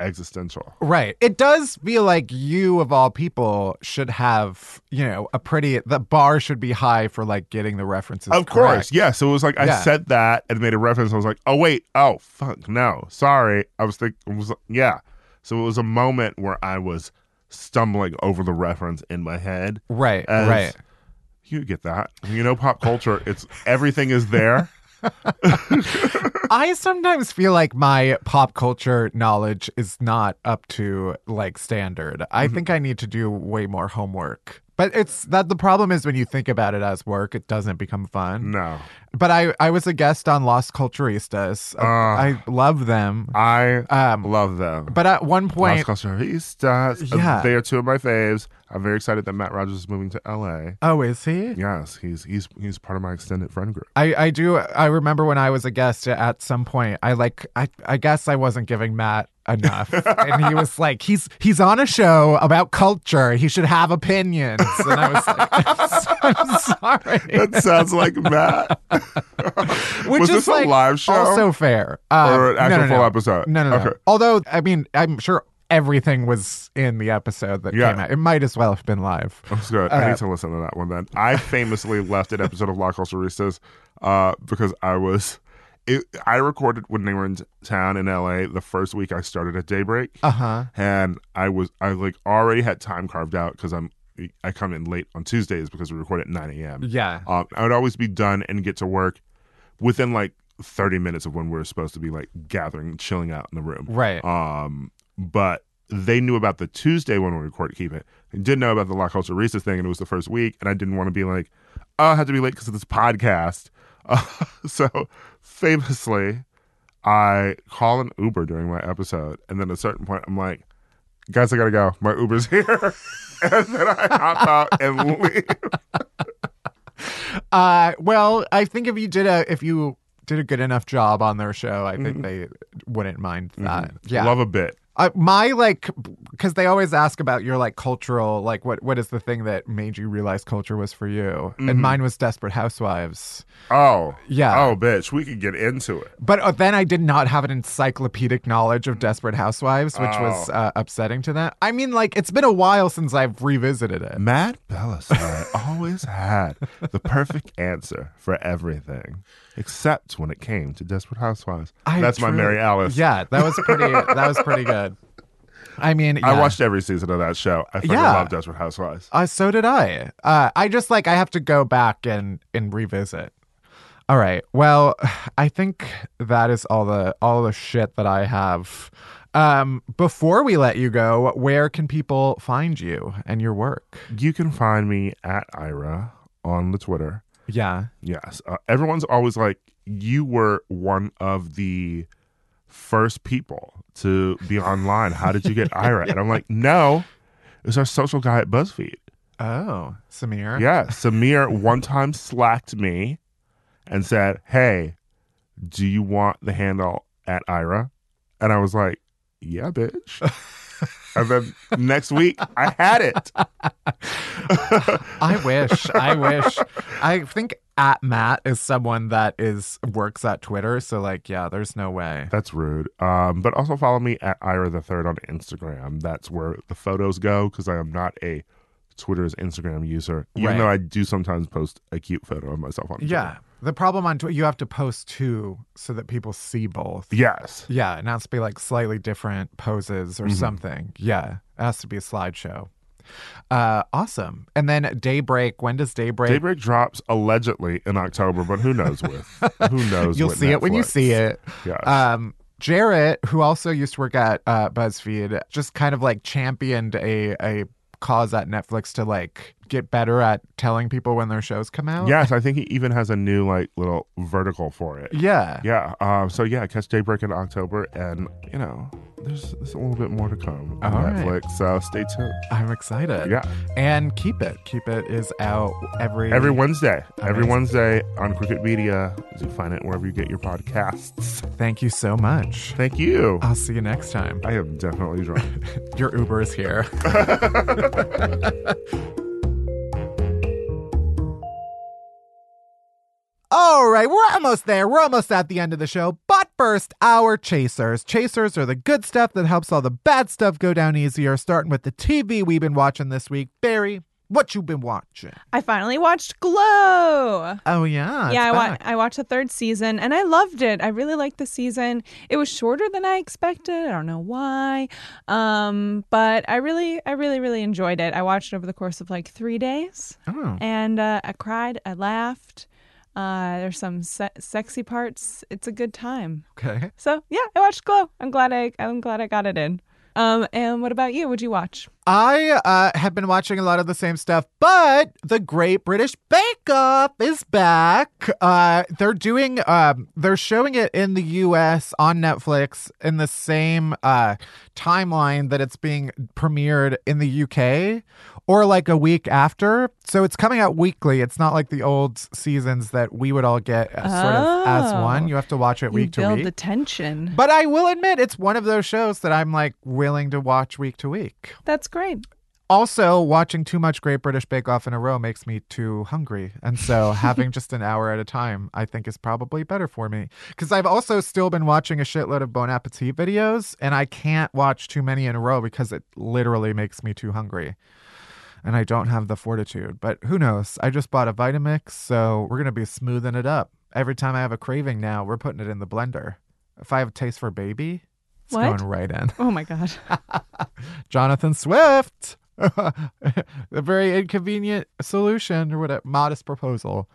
existential. Right. It does feel like you, of all people, should have, you know, a pretty, the bar should be high for like getting the references. Of course, yeah. So it was like I Yeah. said that and made a reference. I was like, "Oh wait, oh fuck, no, sorry." I was thinking, was yeah. So it was a moment where I was stumbling over the reference in my head. Right. as- right. You get that? You know, pop culture. It's everything is there. I sometimes feel like my pop culture knowledge is not up to like standard. I Mm-hmm. think I need to do way more homework. But it's that the problem is when you think about it as work, it doesn't become fun. No, But I, I was a guest on Los Culturistas. Uh. I love them. I Um, love them. But at one point, Culturistas. Yeah. they are two of my faves. I'm very excited that Matt Rogers is moving to LA. oh, is he? Yes, he's he's he's part of my extended friend group. I, I do I remember when I was a guest at some point I like I, I guess I wasn't giving Matt enough and he was like he's he's on a show about culture he should have opinions and I was like I'm, sorry That sounds like Matt. which was is this a live show? also fair uh, Or an no, actual no, no. full episode? no no no Okay. although I mean I'm sure everything was in the episode that Yeah. came out it might as well have been live That's good. I Uh, need to listen to that one then. I famously left an episode of La Culturistas uh, because I was. It, I recorded when they were in town in LA the first week I started at Daybreak, uh-huh and I was I like already had time carved out because I'm I come in late on Tuesdays because we record at 9 a.m. yeah Um, I would always be done and get to work within like 30 minutes of when we are supposed to be like gathering, chilling out in the room. right Um, but they knew about the Tuesday when we record Keep It. They didn't know about the La Culturista thing, and it was the first week, and I didn't want to be like, oh, I have to be late because of this podcast. Uh, so famously, I call an Uber during my episode, and then at a certain point, I'm like, guys, I gotta go. My Uber's here. and then I hop out and leave. Uh, well, I think if you did a if you did a good enough job on their show, I think they wouldn't mind that. Yeah, Love a bit. Uh, my like because they always ask about your like cultural like what what is the thing that made you realize culture was for you, and mine was Desperate Housewives. Oh. Yeah. Oh, bitch. We could get into it. But uh, then I did not have an encyclopedic knowledge of Desperate Housewives, which was Oh. uh, upsetting to that. I mean, like it's been a while since I've revisited it. Matt Bellassai always had the perfect answer for everything, except when it came to Desperate Housewives. I That's my Mary Alice. Yeah, that was pretty. that was pretty good. I mean, I watched every season of that show. I fucking Yeah. love Desperate Housewives. Uh, so did I. Uh, I just like I have to go back and and revisit. All right. Well, I think that is all the all the shit that I have. Um, before we let you go, where can people find you and your work? You can find me at Ira on the Twitter. Yeah. Yes. Uh, everyone's always like, you were one of the first people to be online. How did you get Ira? And I'm like, no, it was our social guy at BuzzFeed. Oh, Samir. Yeah, Samir one time slacked me and said, "Hey, do you want the handle at Ira?" And I was like, "Yeah, bitch." and then next week, I had it. I wish. I wish. I think at Matt is someone that is works at Twitter. So like, yeah, there's no way. That's rude. Um, but also follow me at Ira the Third on Instagram. That's where the photos go because I am not a Twitter's Instagram user, even Right. though I do sometimes post a cute photo of myself on. Twitter. Yeah. The problem on Twitter, you have to post two so that people see both. Yes. Yeah, it has to be like slightly different poses or Mhm. something. Yeah, it has to be a slideshow. Uh, awesome. And then Daybreak. When does Daybreak? Daybreak drops allegedly in October, but who knows with who knows? You'll see it when you see it. Yes. Um, Jarrett, who also used to work at uh, BuzzFeed, just kind of like championed a a cause at Netflix to like get better at telling people when their shows come out. yes, I think he even has a new like little vertical for it. Yeah. Yeah. Um, so yeah, catch Daybreak in October, and you know, there's, there's a little bit more to come on All right. Netflix. So stay tuned. I'm excited. Yeah. And Keep It. Keep It is out every Every Wednesday. Every Wednesday on Crooked Media. You find it wherever you get your podcasts. Thank you so much. Thank you. I'll see you next time. I am definitely drunk. Your Uber is here. All right, we're almost there. We're almost at the end of the show. But first, our chasers. Chasers are the good stuff that helps all the bad stuff go down easier. Starting with the TV we've been watching this week. Bari, what you been watching? I finally watched Glow. Oh yeah, yeah, I, wa- I watched the third season and I loved it. I really liked the season. It was shorter than I expected. I don't know why, um, but I really, I really, really enjoyed it. I watched it over the course of like three days, Oh. and uh, I cried, I laughed. Uh, there's some se- sexy parts. It's a good time. Okay. So yeah, I watched Glow. I'm glad I, I'm glad I got it in. Um, and what about you? What'd you watch? I uh, have been watching a lot of the same stuff, but the Great British Bake Off is back. Uh, they're doing, um, they're showing it in the U.S. on Netflix in the same uh, timeline that it's being premiered in the U.K. or like a week after. So it's coming out weekly. It's not like the old seasons that we would all get sort of as Oh. one. You have to watch it week to build week. the tension. but I will admit, it's one of those shows that I'm like willing to watch week to week. That's great. Also, watching too much Great British Bake Off in a row makes me too hungry. And so having just an hour at a time, I think is probably better for me. Because I've also still been watching a shitload of Bon Appetit videos, and I can't watch too many in a row because it literally makes me too hungry. And I don't have the fortitude. But who knows? I just bought a Vitamix, so we're going to be smoothing it up. Every time I have a craving now, we're putting it in the blender. If I have a taste for baby, it's What? going right in. Oh my god. Jonathan Swift. a very inconvenient solution or what a modest proposal.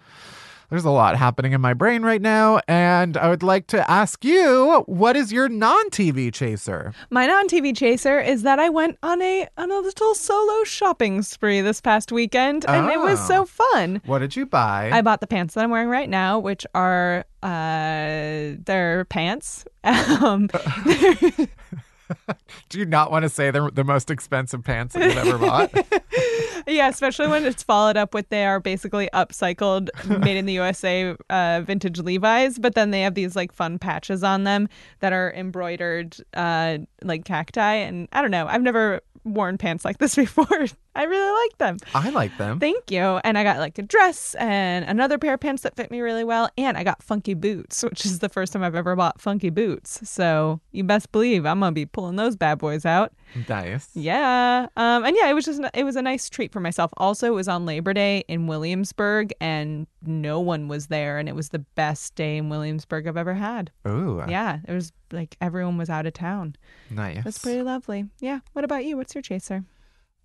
There's a lot happening in my brain right now, and I would like to ask you, what is your non-TV chaser? My non-TV chaser is that I went on a on a little solo shopping spree this past weekend, and it was Oh. so fun. What did you buy? I bought the pants that I'm wearing right now, which are uh, they're pants. Um, Do you not want to say they're the most expensive pants that you've ever bought? yeah, especially when it's followed up with they are basically upcycled, made in the USA uh, vintage Levi's, but then they have these like fun patches on them that are embroidered uh, like cacti, and I don't know. I've never worn pants like this before. I really like them. I like them. Thank you. And I got like a dress and another pair of pants that fit me really well. And I got funky boots, which is the first time I've ever bought funky boots. So you best believe I'm gonna be pulling those bad boys out. Nice. Yeah. Um. And yeah, it was just it was a nice treat for myself. Also, it was on Labor Day in Williamsburg, and no one was there, and it was the best day in Williamsburg I've ever had. Ooh, Yeah. It was like everyone was out of town. nice. That's pretty lovely. Yeah. What about you? What's your chaser?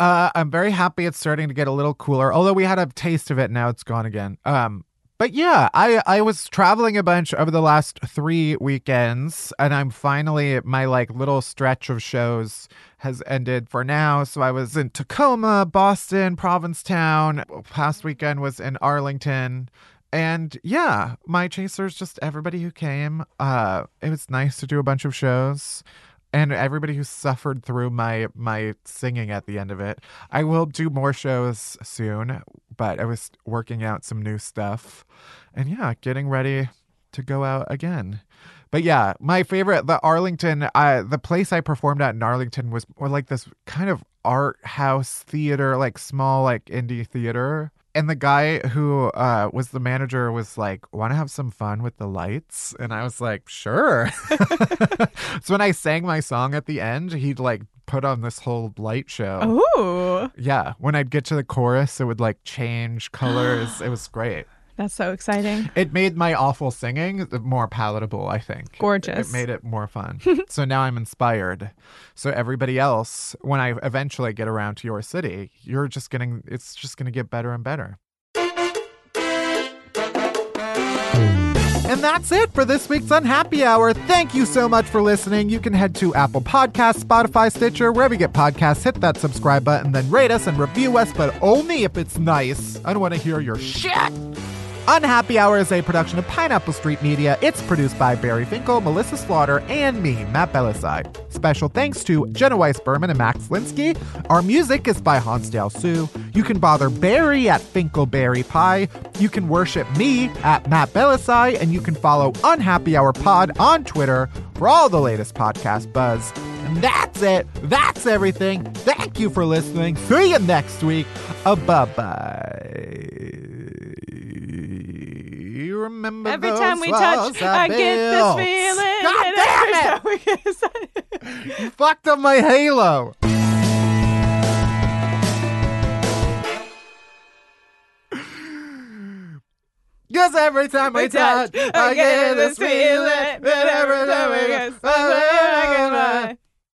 Uh, I'm very happy it's starting to get a little cooler. Although we had a taste of it, now it's gone again. Um, but yeah, I I was traveling a bunch over the last three weekends, and I'm finally my like little stretch of shows has ended for now. So I was in Tacoma, Boston, Provincetown. Past weekend was in Arlington. And yeah, my chasers, just everybody who came. Uh, it was nice to do a bunch of shows and everybody who suffered through my my singing at the end of it. I will do more shows soon, but I was working out some new stuff. And yeah, getting ready to go out again. But yeah, my favorite, the Arlington, uh, the place I performed at in Arlington was more like this kind of art house theater, like small, like indie theater. And the guy who uh, was the manager was like, "Want to have some fun with the lights?" And I was like, "Sure." so when I sang my song at the end, he'd like put on this whole light show. Ooh, Yeah, when I'd get to the chorus, it would like change colors. it was great. That's so exciting. It made my awful singing more palatable, I think. Gorgeous. It made it more fun. so now I'm inspired. So everybody else, when I eventually get around to your city, you're just getting it's just gonna get better and better. And that's it for this week's Unhappy Hour. Thank you so much for listening. You can head to Apple Podcasts, Spotify, Stitcher, wherever you get podcasts. Hit that subscribe button, then rate us and review us, but only if it's nice. I don't want to hear your shit. Unhappy Hour is a production of Pineapple Street Media. It's produced by Bari Finkel, Melissa Slaughter, and me, Matt Bellassai. Special thanks to Jenna Weiss Berman and Max Linsky. Our music is by Hansdale Hsu. You can bother Bari at Finkelberry Pie. You can worship me at Matt Bellassai, and you can follow Unhappy Hour Pod on Twitter for all the latest podcast buzz. And that's it. That's everything. Thank you for listening. See you next week. Uh, bye bye. You remember Every those time we touch, I get this feeling. God damn every it! time we kiss- You fucked up my halo. Cause every time we We touch, touch, I get this feeling that every time we get, I kiss,